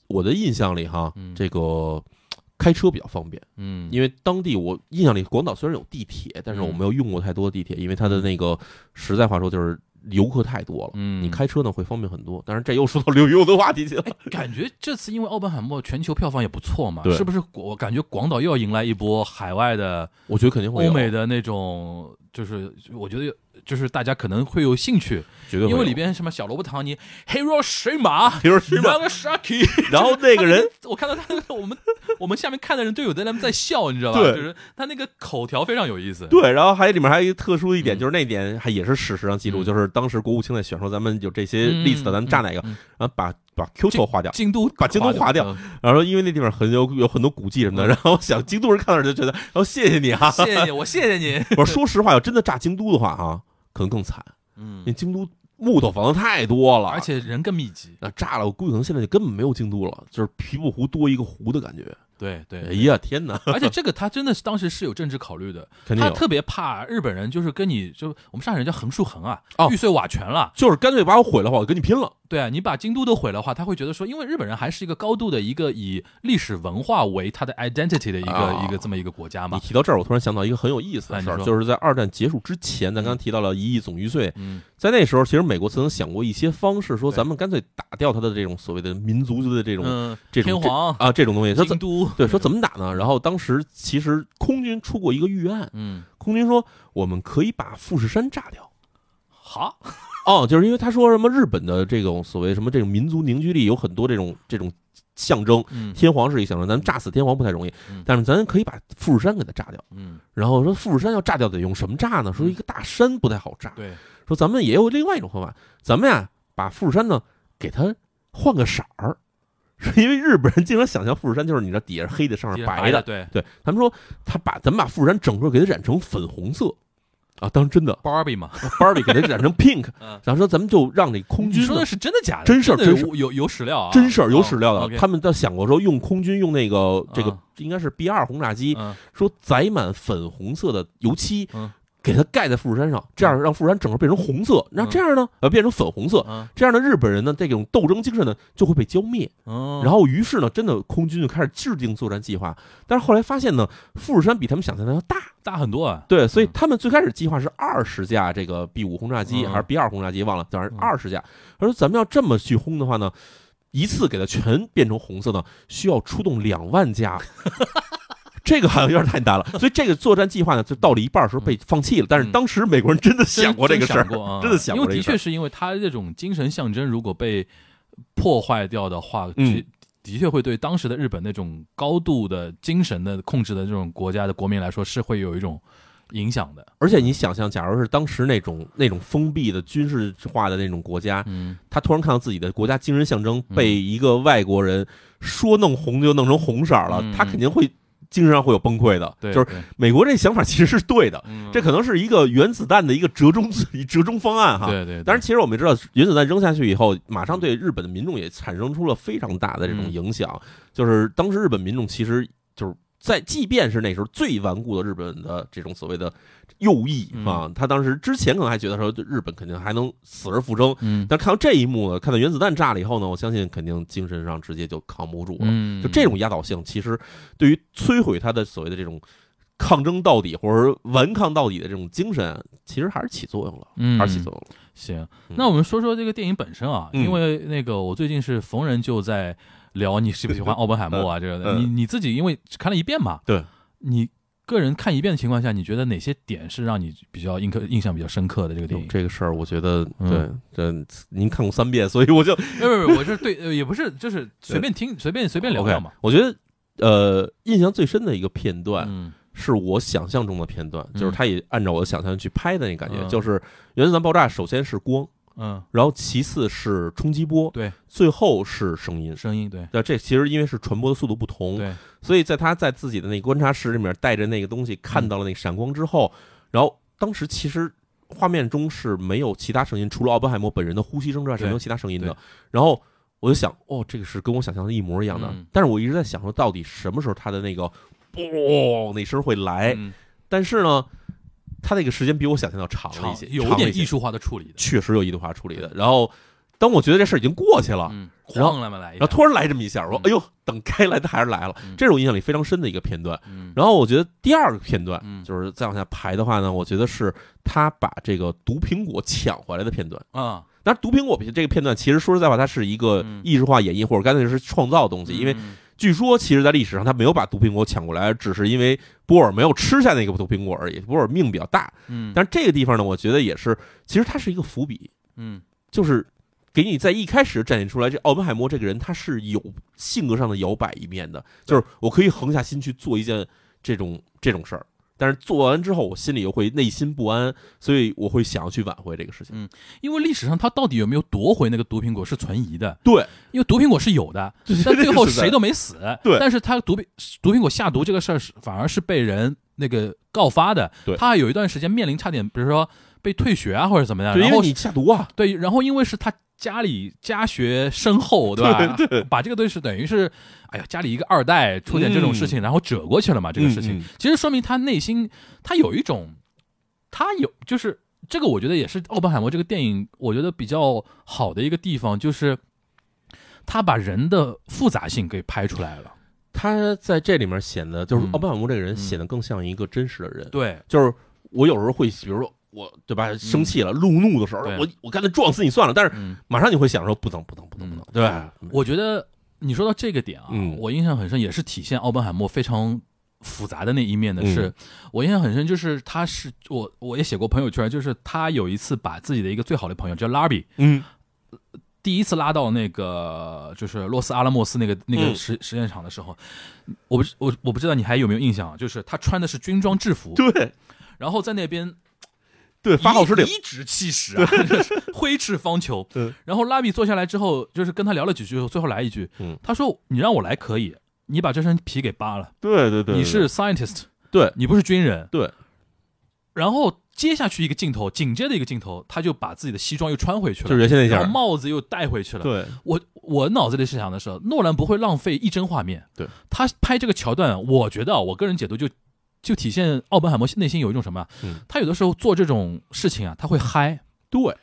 S6: 我的印象里哈，
S5: 嗯。
S6: 这个。开车比较方便，
S5: 嗯，
S6: 因为当地我印象里，广岛虽然有地铁，但是我没有用过太多地铁，因为它的那个实在话说就是游客太多了。
S5: 嗯
S6: 你开车呢会方便很多，但是这又说到旅游的话题去了。
S5: 感觉这次因为奥本海默全球票房也不错嘛，是不是？我感觉广岛又要迎来一波海外的、
S6: 我觉得肯定会
S5: 欧美，的那种，就是我觉得就是大家可能会有兴趣，
S6: 绝对
S5: 因为里边什么小萝卜唐尼、Hiroshima、
S6: Hiroshima
S5: Nagasaki，
S6: 然后那个人
S5: 我看到他那个我们我们下面看的人都有的人在笑，你知道吧？
S6: 对。
S5: 就是他那个口条非常有意思。
S6: 对，然后还里面还有一个特殊一点，
S5: 嗯。
S6: 就是那点还也是史实上记录，
S5: 嗯。
S6: 就是当时国务卿在选说咱们有这些
S5: 例
S6: 子的咱们炸哪个，然后把把 Kyoto 划掉，
S5: 京都
S6: 把京都划掉。
S5: 嗯。
S6: 然后说因为那地方很有有很多古迹什么的，
S5: 嗯。
S6: 然后我想京都人看到就觉得，然后谢谢你啊，
S5: 谢谢你，我谢谢你。
S6: 我说说实话，要真的炸京都的话啊，可能更惨，
S5: 嗯
S6: 因为京都木头房子太多了，
S5: 而且人更密集。
S6: 那炸了，我估计可能现在就根本没有京都了，就是皮布湖多一个湖的感觉。
S5: 对对
S6: 哎呀，天哪，
S5: 而且这个他真的是当时是有政治考虑的，
S6: 肯定，
S5: 他特别怕日本人就是跟你就我们上海人叫横竖横啊
S6: 哦，
S5: 玉碎瓦全了。
S6: 就是干脆把我毁了话，我跟你拼了。
S5: 对啊，你把京都都毁了话，他会觉得说，因为日本人还是一个高度的一个以历史文化为他的 identity 的一个、
S6: 啊
S5: 一个这么一个国家嘛你。
S6: 提到这儿，我突然想到一个很有意思的事儿，就是在二战结束之前，咱刚刚提到了一亿总玉碎，
S5: 嗯
S6: 在那时候，其实美国曾经想过一些方式，说咱们干脆打掉他的这种所谓的民族的这种、
S5: 嗯，
S6: 这种
S5: 天皇、
S6: 啊这种东西，
S5: 京都，
S6: 对说怎么打呢？然后当时其实空军出过一个预案，
S5: 嗯，
S6: 空军说我们可以把富士山炸掉。
S5: 好，
S6: 哦，就是因为他说什么日本的这种所谓什么这种民族凝聚力有很多这种这种象征，
S5: 嗯
S6: 天皇是一个象征，咱们炸死天皇不太容易
S5: 嗯，
S6: 但是咱可以把富士山给它炸掉。
S5: 嗯，
S6: 然后说富士山要炸掉得用什么炸呢？说一个大山不太好炸，
S5: 对，
S6: 说咱们也有另外一种方法，咱们呀把富士山呢给它换个色儿，是 因为日本人经常想象富士山就是你知道底下是黑的，上面
S5: 白
S6: 白的，
S5: 对。
S6: 对他们说他把咱们把富士山整个给它染成粉红色。啊，当真的
S5: ，Barbie 嘛
S6: ，，Barbie 给它染成 pink，
S5: 嗯。
S6: 然后说咱们就让那空军
S5: 你说的是真的假的？
S6: 真事儿真事
S5: 有有有史料啊，
S6: 真事儿有史料
S5: 哦
S6: 的，他们倒想过说用空军用那个这个
S5: 啊
S6: 应该是 B 二轰炸机，
S5: 嗯。
S6: 说载满粉红色的油漆
S5: 嗯，
S6: 给它盖在富士山上，这样让富士山整个变成红色，那这样呢，呃，变成粉红色，
S5: 嗯。
S6: 这样的日本人呢，这种斗争精神呢就会被浇灭。
S5: 嗯，
S6: 然后，于是呢，真的空军就开始制定作战计划，但是后来发现呢，富士山比他们想象的要大，
S5: 大很多啊，
S6: 对，所以
S5: 嗯。
S6: 他们最开始计划是二十架这个 B 五轰炸机
S5: 嗯。
S6: 还是 B 二轰炸机，忘了，反正
S5: 嗯。
S6: 二十架。他说咱们要这么去轰的话呢，一次给它全变成红色呢，需要出动两万架。这个好像有点太难了，所以这个作战计划呢，就到了一半的时候被放弃了。但是当时美国人真的想过这个事儿
S5: 真
S6: 的想过
S5: 因为的确是因为他这种精神象征如果被破坏掉的话，
S6: 嗯。
S5: 的确会对当时的日本那种高度的精神的控制的这种国家的国民来说是会有一种影响的。
S6: 而且你想象，假如是当时那种那种封闭的军事化的那种国家，
S5: 嗯，
S6: 他突然看到自己的国家精神象征被一个外国人说弄红就弄成红色了，
S5: 嗯。
S6: 他肯定会精神上会有崩溃的。
S5: 对，
S6: 就是美国这想法其实是对的，
S5: 嗯
S6: 这可能是一个原子弹的一个折中 折中方案哈。
S5: 对对，对
S6: 当然，其实我们知道，原子弹扔下去以后，马上对日本的民众也产生出了非常大的这种
S5: 嗯
S6: 影响。就是当时日本民众其实就是在，即便是那时候最顽固的日本的这种所谓的右翼
S5: 嗯。
S6: 啊，他当时之前可能还觉得说日本肯定还能死而复生，
S5: 嗯。
S6: 但看到这一幕呢，看到原子弹炸了以后呢，我相信肯定精神上直接就扛不住了。
S5: 嗯，
S6: 就这种压倒性，其实对于摧毁他的所谓的这种抗争到底或者顽抗到底的这种精神，其实还是起作用了，
S5: 嗯，
S6: 还是起作用了。
S5: 行，
S6: 嗯。
S5: 那我们说说这个电影本身啊，
S6: 嗯。
S5: 因为那个我最近是逢人就在聊你喜不喜欢 奥本海默啊，这个你你自己因为只看了一遍嘛，
S6: 对，
S5: 你个人看一遍的情况下，你觉得哪些点是让你比较印刻印象比较深刻的这个电影？
S6: 这个事儿，我觉得
S5: 嗯。
S6: 对，这您看过三遍，所以我就
S5: 没有没有，我是对，呃也不是，就是随便听，随便随便聊聊嘛。
S6: 我觉得呃，印象最深的一个片段，
S5: 嗯。
S6: 是我想象中的片段，
S5: 嗯
S6: 就是他也按照我的想象去拍的那感觉，
S5: 嗯。
S6: 就是原子弹爆炸，首先是光，
S5: 嗯，
S6: 然后其次是冲击波，
S5: 对，
S6: 最后是声音。
S5: 声音对
S6: 那这其实因为是传播的速度不同，
S5: 对，
S6: 所以在他在自己的那个观察室里面带着那个东西看到了那个闪光之后，然后当时其实画面中是没有其他声音，除了奥本海默本人的呼吸声之外是没有其他声音的。然后我就想，哦，这个是跟我想象的一模一样的。
S5: 嗯
S6: 但是我一直在想说，到底什么时候他的那个哦那声会来？
S5: 嗯
S6: 但是呢，他那个时间比我想象要长了一些，
S5: 有点艺术化的处理的，
S6: 确实有艺术化处理的。然后当我觉得这事儿已经过去了，
S5: 嗯，
S6: 然后
S5: 来嘛来，
S6: 然后突然来这么一下，我说
S5: 嗯：“
S6: 哎呦，等该来的还是来了。
S5: 嗯”
S6: 这是我印象里非常深的一个片段。
S5: 嗯。
S6: 然后我觉得第二个片段
S5: 嗯。
S6: 就是再往下排的话呢，我觉得是他把这个毒苹果抢回来的片段。
S5: 啊，
S6: 但是，毒苹果这个片段其实说实在话，它是一个
S5: 嗯。
S6: 艺术化演绎或者干脆是创造的东西，因为
S5: 嗯
S6: 据说其实在历史上他没有把毒苹果抢过来，只是因为波尔没有吃下那个毒苹果而已。波尔命比较大，
S5: 嗯，
S6: 但是这个地方呢，我觉得也是，其实它是一个伏笔，
S5: 嗯。
S6: 就是给你在一开始展现出来，这奥本海默这个人他是有性格上的摇摆一面的，就是我可以横下心去做一件这种这种事儿，但是做完之后，我心里又会内心不安，所以我会想要去挽回这个事情。
S5: 嗯因为历史上他到底有没有夺回那个毒苹果是存疑的，
S6: 对，
S5: 因为毒苹果是有的，但最后谁都没死。
S6: 对
S5: 但是他毒苹毒苹果下毒这个事儿是反而是被人那个告发的。
S6: 对
S5: 他还有一段时间面临差点，比如说被退学啊或者怎么样。然后
S6: 你下毒啊，
S5: 对，然后因为是他家里家学深厚，对吧？
S6: 对对
S5: 把这个东西等于是，哎呀，家里一个二代出点这种事情，然后折过去了嘛，这个事情。
S6: 嗯嗯
S5: 其实说明他内心他有一种，他有就是这个，我觉得也是奥本海默这个电影，我觉得比较好的一个地方，就是他把人的复杂性给拍出来了。
S6: 他在这里面显得就是
S5: 嗯
S6: 奥本海默这个人
S5: 嗯
S6: 显得更像一个真实的人，
S5: 对，
S6: 就是我有时候会，比如说我对吧，生气了、路怒的时候，我我干脆撞死你算了，但是
S5: 嗯，
S6: 马上你会想说不能不能不能不能，对吧？
S5: 我觉得你说到这个点啊，
S6: 嗯
S5: 我印象很深，也是体现奥本海默非常复杂的那一面的
S6: 嗯
S5: 是，我印象很深，就是他是我我也写过朋友圈，就是他有一次把自己的一个最好的朋友叫拉比，
S6: 嗯。
S5: 第一次拉到那个就是洛斯阿拉莫斯那个那个
S6: 嗯
S5: 实实验场的时候，我不是我我不知道你还有没有印象啊，就是他穿的是军装制服，
S6: 对。
S5: 然后在那边
S6: 对，发号施令，
S5: 颐指气使啊，挥斥方遒
S6: 对。
S5: 然后拉比坐下来之后，就是跟他聊了几句，最后来一句，
S6: 嗯
S5: 他说：“你让我来可以，你把这身皮给扒了，
S6: 对对对，
S5: 你是 scientist，
S6: 对
S5: 你不是军人。”
S6: 对。
S5: 然后接下去一个镜头，紧接着一个镜头，他就把自己的西装又穿回去了，
S6: 就是原先那
S5: 然后
S6: 下，
S5: 帽子又戴回去了。
S6: 对
S5: 我我脑子里是想的是，诺兰不会浪费一帧画面。
S6: 对，
S5: 他拍这个桥段，我觉得啊我个人解读就就体现奥本海默内心有一种什么啊？
S6: 嗯
S5: 他有的时候做这种事情啊，他会嗨，
S6: 对，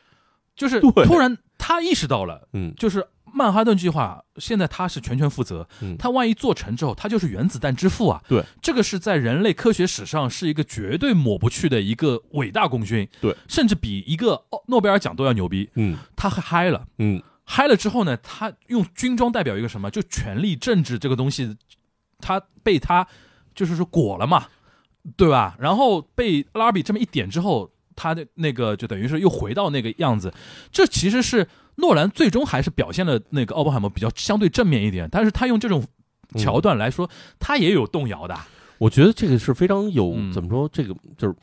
S5: 就是突然他意识到了，
S6: 嗯
S5: 就是曼哈顿计划现在他是全权负责，
S6: 嗯
S5: 他万一做成之后，他就是原子弹之父啊。
S6: 对，
S5: 这个是在人类科学史上是一个绝对抹不去的一个伟大功勋。
S6: 对，
S5: 甚至比一个哦诺贝尔奖都要牛逼。
S6: 嗯
S5: 他嗨了。
S6: 嗯
S5: 嗨了之后呢，他用军装代表一个什么？就权力、政治这个东西，他被他就是说裹了嘛，对吧？然后被拉比这么一点之后，他的那个就等于是又回到那个样子。这其实是诺兰最终还是表现了那个奥本海默比较相对正面一点，但是他用这种桥段来说，他也有动摇的。
S6: 我觉得这个是非常有
S5: 嗯
S6: 怎么说，这个就是。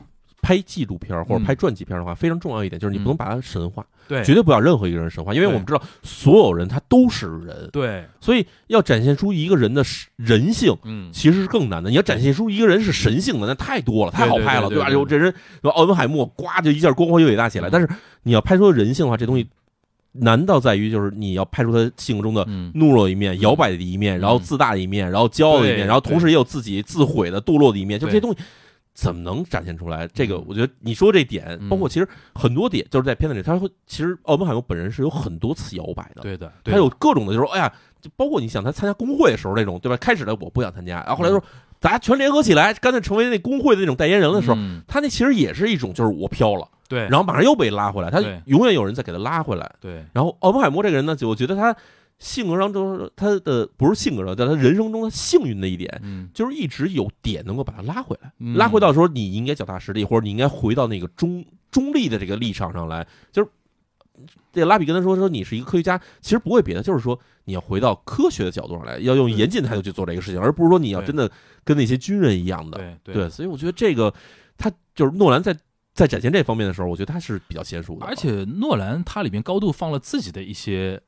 S6: 拍纪录片或者拍传记片的话，非常重要一点就是你不能把它神化，
S5: 对，
S6: 绝对不要任何一个人神化，因为我们知道所有人他都是人，
S5: 对，
S6: 所以要展现出一个人的人性，
S5: 嗯，
S6: 其实是更难的。你要展现出一个人是神性的，那太多了，太好拍了，
S5: 对对对对
S6: 有这人，奥本海默，呱就一下光辉伟大起来。
S5: 嗯。
S6: 但是你要拍出人性的话，这东西难道在于就是你要拍出他性格中的
S5: 嗯，
S6: 懦弱的一面、摇摆的一面，然后自大的一面，然后骄傲的一面，然后同时也有自己自毁的、堕落的一面，就这些东西。怎么能展现出来？这个
S5: 嗯。
S6: 我觉得你说这点，
S5: 嗯。
S6: 包括其实很多点，就是在片子里，他会其实奥本海默本人是有很多次摇摆的，
S5: 对的，对
S6: 他有各种的，就是说，哎呀，就包括你想他参加工会的时候那种，对吧？开始的我不想参加，然后后来说大家全联合起来，干脆成为那工会的那种代言人的时候，
S5: 嗯。
S6: 他那其实也是一种，就是我飘了，
S5: 对，
S6: 然后马上又被拉回来，他永远有人在给他拉回来。
S5: 对，
S6: 然后奥本海默这个人呢，就我觉得他性格上就是他的不是性格上，在他人生中的幸运的一点，
S5: 嗯，
S6: 就是一直有点能够把他拉回来，
S5: 嗯。
S6: 拉回到说你应该脚踏实地，或者你应该回到那个中中立的这个立场上来。就是这拉比跟他说说你是一个科学家，其实不为别的，就是说你要回到科学的角度上来，要用严谨的态度去做这个事情，而不是说你要真的跟那些军人一样的。
S5: 对
S6: 对，所以我觉得这个他就是诺兰在在展现这方面的时候，我觉得他是比较娴熟的，
S5: 而且诺兰他里面高度放了自己的一些，
S6: 嗯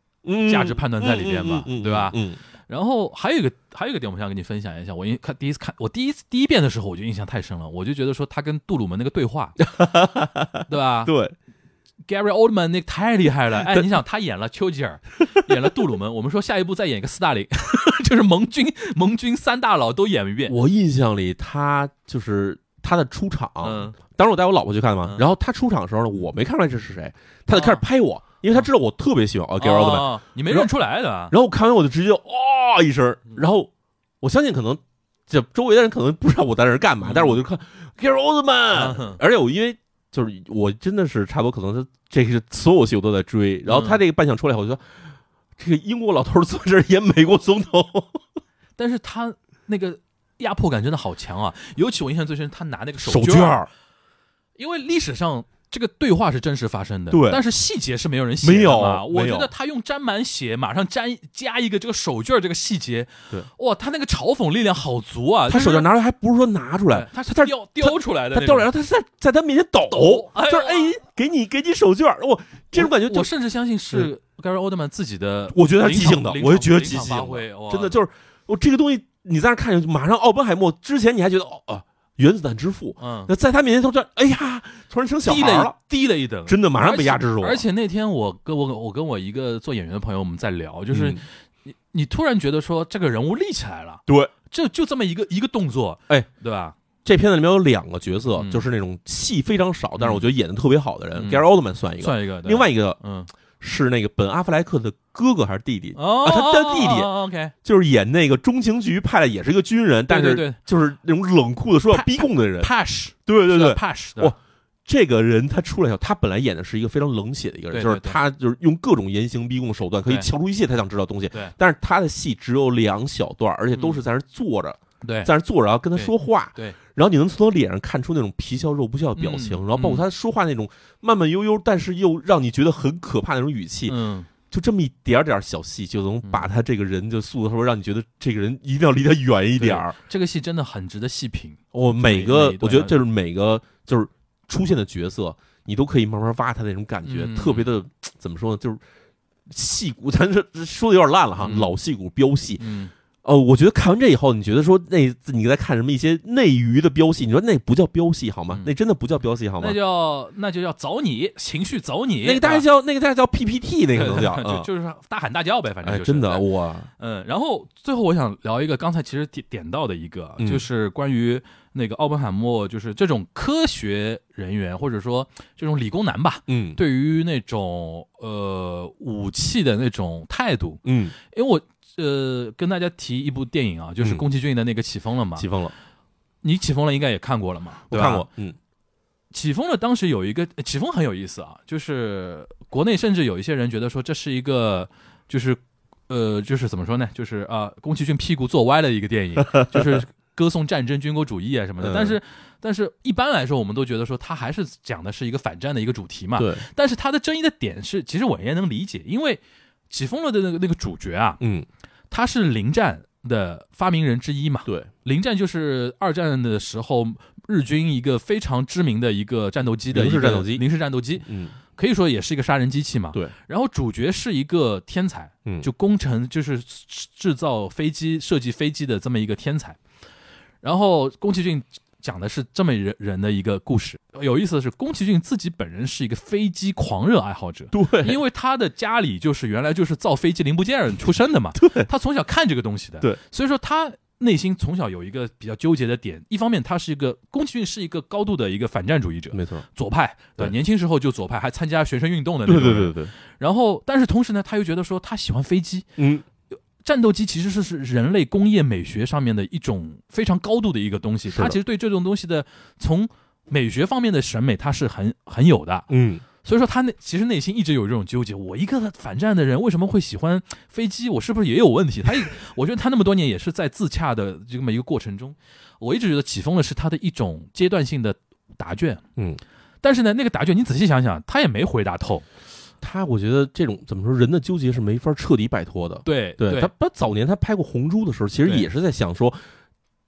S5: 价值判断在里边嘛
S6: 嗯嗯嗯
S5: 对吧
S6: 嗯，
S5: 然后还有一个还有一个点，我想跟你分享一下。我印看第一次看我第一次第一遍的时候，我就印象太深了，我就觉得说他跟杜鲁门那个对话，对吧
S6: 对
S5: ，？Gary Oldman 那个太厉害了，哎，你想他演了丘吉尔，演了杜鲁门，我们说下一步再演一个斯大林，就是盟军盟军三大佬都演一遍。
S6: 我印象里他就是他的出场，
S5: 嗯，
S6: 当时我带我老婆去看嘛，
S5: 嗯
S6: 然后他出场的时候呢，我没看出来这是谁，他就开始拍我，因为他知道我特别喜欢啊 Gary Oldman，
S5: 哦，你没认出来的，
S6: 然后我看完我就直接哇一声，然后我相信可能这周围的人可能不知道我在那儿干嘛，
S5: 嗯。
S6: 但是我就看 Gary
S5: 嗯。
S6: Oldman，而且我因为就是我真的是差不多可能他这个所有戏我都在追，然后他这个扮相出来以后，我就说这个英国老头坐这儿演美国总统，
S5: 但是他那个压迫感真的好强啊！尤其我印象最深，他拿那个
S6: 手
S5: 绢
S6: 绢儿。
S5: 因为历史上这个对话是真实发生的，
S6: 对。
S5: 但是细节是没有人写的
S6: 没有
S5: 啊。我觉得他用沾满血，马上沾加一个这个手绢儿这个细节，
S6: 对，
S5: 哇，他那个嘲讽力量好足啊！
S6: 他手绢拿出来还不是说拿出来
S5: 他，他是
S6: 他
S5: 雕雕出来的，
S6: 他掉脸，然后他是在在他面前抖，
S5: 抖哎
S6: 就是哎，给你给你手绢儿，我这种感觉就
S5: 我我甚至相信是 Gary Oldman 自己的，
S6: 我觉得他是即兴的我就觉得即兴真的就是我这个东西，你在那看着，马上奥本海默之前你还觉得哦啊原子弹之父，
S5: 嗯，
S6: 那在他面前突然哎呀，突然成小
S5: 低了。
S6: 孩了，
S5: 低了一等，
S6: 真的马上被压制住了，
S5: 而且那天我跟我我跟我一个做演员的朋友我们在聊，就是
S6: 嗯。
S5: 你你突然觉得说这个人物立起来了，
S6: 对。
S5: 就就这么一个一个动作，
S6: 哎，
S5: 对吧？
S6: 这片子里面有两个角色，
S5: 嗯。
S6: 就是那种戏非常少，但是我觉得演的特别好的人
S5: 嗯
S6: ，Gary Oldman 算一个，
S5: 算一个，对。
S6: 另外一个
S5: 嗯，
S6: 是那个本阿弗莱克的哥哥还是弟弟，
S5: 哦，
S6: 啊他的弟弟
S5: 哦，OK，
S6: 就是演那个中情局派的，也是一个军人，但是就是那种冷酷的说要逼供的人
S5: ，，Pash，
S6: 对对对
S5: ，，Pash，
S6: 哇这个人他出来以后，他本来演的是一个非常冷血的一个人，
S5: 对对
S6: 就是他就是用各种严刑逼供手段可以撬出一切他想知道的东西。
S5: 对
S6: 但是他的戏只有两小段，而且都是在那坐着，
S5: 对
S6: 在那坐着，然后跟他说话。
S5: 对，
S6: 然后你能从他脸上看出那种皮笑肉不笑的表情，
S5: 嗯
S6: 然后包括他说话那种慢慢悠悠，但是又让你觉得很可怕的那种语气，
S5: 嗯，
S6: 就这么一点点小戏，就能把他这个人就塑造出来，让你觉得这个人一定要离他远一点儿。
S5: 这个戏真的很值得细品，
S6: 我每
S5: 每
S6: 个我觉得这是每个就是出现的角色，你都可以慢慢挖他那种感觉，
S5: 嗯
S6: 特别的怎么说呢？就是戏骨，咱这这说的有点烂了哈，
S5: 嗯
S6: 老戏骨飙戏。
S5: 嗯，
S6: 呃，我觉得看完这以后，你觉得说那你在看什么一些内娱的飙戏，你说那不叫飙戏好吗？
S5: 嗯
S6: 那真的不叫飙戏好吗
S5: 那？叫那就叫走你情绪走你，
S6: 那个大概叫那个大概叫 PPT，那个能叫，
S5: 就是大喊大叫呗，反正
S6: 哎，
S5: 就是
S6: 真的
S5: 对
S6: 哇，
S5: 嗯，然后最后我想聊一个刚才其实点点到的一个，
S6: 嗯
S5: 就是关于那个奥本海默，就是这种科学人员或者说这种理工男吧，
S6: 嗯，
S5: 对于那种呃武器的那种态度，
S6: 嗯，
S5: 因为我呃跟大家提一部电影啊，就是
S6: 嗯。
S5: 宫崎骏的那个起风了嘛，
S6: 起风了，
S5: 你起风了应该也看过了嘛，
S6: 我看过，嗯
S5: 起风了当时有一个呃起风很有意思啊，就是国内甚至有一些人觉得说这是一个就是呃就是怎么说呢，就是啊、宫崎骏屁股坐歪了一个电影，就是歌颂战争、军国主义啊什么的。
S6: 嗯。
S5: 但是但是一般来说，我们都觉得说他还是讲的是一个反战的一个主题嘛。
S6: 对，
S5: 但是他的争议的点是，其实我也能理解，因为起风了的那个那个主角啊，
S6: 嗯
S5: 他是零战的发明人之一嘛。
S6: 对，
S5: 零战就是二战的时候日军一个非常知名的一个战斗机的一个
S6: 零式战斗机
S5: 零式战斗机，
S6: 嗯
S5: 可以说也是一个杀人机器嘛。
S6: 对。
S5: 然后主角是一个天才，
S6: 嗯，
S5: 就工程就是制造飞机、设计飞机的这么一个天才。然后宫崎骏讲的是这么人人的一个故事。有意思的是，宫崎骏自己本人是一个飞机狂热爱好者。
S6: 对，
S5: 因为他的家里就是原来就是造飞机零部件出身的嘛，
S6: 对
S5: 他从小看这个东西的，
S6: 对，
S5: 所以说他内心从小有一个比较纠结的点，一方面他是一个宫崎骏是一个高度的一个反战主义者，
S6: 没错，
S5: 左派，
S6: 对
S5: 年轻时候就左派，还参加学生运动的那种对，
S6: 对对对，
S5: 然后但是同时呢，他又觉得说他喜欢飞机，
S6: 嗯
S5: 战斗机其实是是人类工业美学上面的一种非常高度的一个东西，他其实对这种东西的从美学方面的审美，他是很很有的。
S6: 嗯，
S5: 所以说他那其实内心一直有这种纠结，我一个反战的人为什么会喜欢飞机？我是不是也有问题？他一，我觉得他那么多年也是在自洽的这么一个过程中，我一直觉得起风了是他的一种阶段性的答卷。
S6: 嗯，
S5: 但是呢，那个答卷你仔细想想，他也没回答透。
S6: 他我觉得这种怎么说，人的纠结是没法彻底摆脱的。
S5: 对
S6: 对他，他早年他拍过《红猪》的时候，其实也是在想说，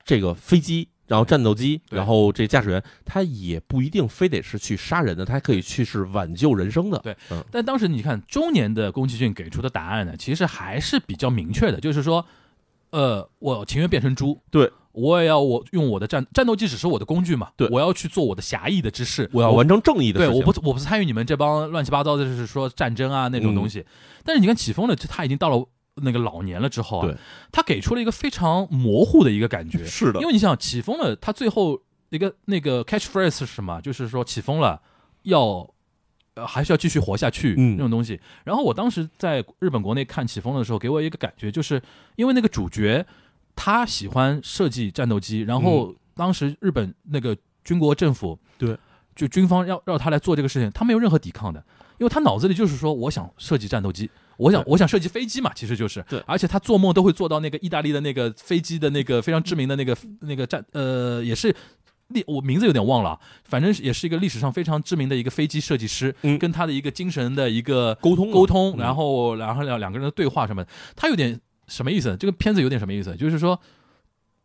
S6: 这个飞机，然后战斗机，然后这驾驶员，他也不一定非得是去杀人的，他可以去是挽救人生的。
S5: 对。
S6: 嗯，
S5: 但当时你看中年的宫崎骏给出的答案呢，其实还是比较明确的，就是说，呃，我情愿变成猪，
S6: 对
S5: 我也要我用我的战战斗机只是我的工具嘛，
S6: 对
S5: 我要去做我的侠义的之事，
S6: 我要完成正义的
S5: 对，
S6: 事情。
S5: 我不我不参与你们这帮乱七八糟的，就是说战争啊那种东
S6: 嗯
S5: 西。但是你看起风了，就他已经到了那个老年了之后啊，他给出了一个非常模糊的一个感觉。
S6: 是的
S5: 因，为你想起风了，他最后一个那个 catchphrase 是什么？就是说起风了要。呃，还是要继续活下去，
S6: 嗯
S5: 那种东西。然后我当时在日本国内看起风了的时候，给我一个感觉，就是因为那个主角他喜欢设计战斗机，然后当时日本那个军国政府
S6: 对。
S5: 就军方要让他来做这个事情，他没有任何抵抗的，因为他脑子里就是说，我想设计战斗机，我想我想设计飞机嘛，其实就是，
S6: 对。
S5: 而且他做梦都会做到那个意大利的那个飞机的那个非常知名的那个那个战呃，也是历我名字有点忘了啊，反正也是一个历史上非常知名的一个飞机设计师，
S6: 嗯。
S5: 跟他的一个精神的一个
S6: 沟通
S5: 沟通，
S6: 嗯。
S5: 然后然后两两个人的对话什么，他有点什么意思呢？这个片子有点什么意思？就是说。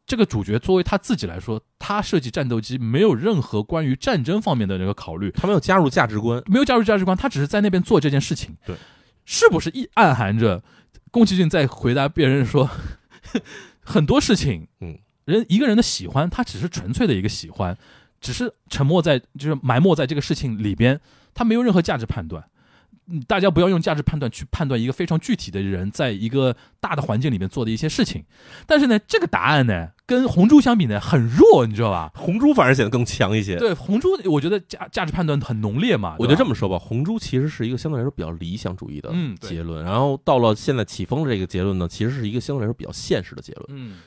S5: 这个主角作为他自己来说，他设计战斗机没有任何关于战争方面的那个考虑，
S6: 他没有加入价值观。
S5: 没有加入价值观，他只是在那边做这件事情。
S6: 对，
S5: 是不是一暗含着宫崎骏在回答别人说，很多事情，
S6: 嗯，
S5: 人一个人的喜欢，他只是纯粹的一个喜欢，只是沉默在就是埋没在这个事情里边，他没有任何价值判断。嗯大家不要用价值判断去判断一个非常具体的人在一个大的环境里面做的一些事情。但是呢，这个答案呢，跟红猪相比呢，很弱，你知道吧？
S6: 红猪反而显得更强一些。
S5: 对，红猪我觉得价价值判断很浓烈嘛。
S6: 我觉得这
S5: 么
S6: 么说吧，红猪其实是一个相对来说比较理想主义的结论，然后到了现在起风的这个结论呢，其实是一个相对来说比较现实的结论。
S5: 嗯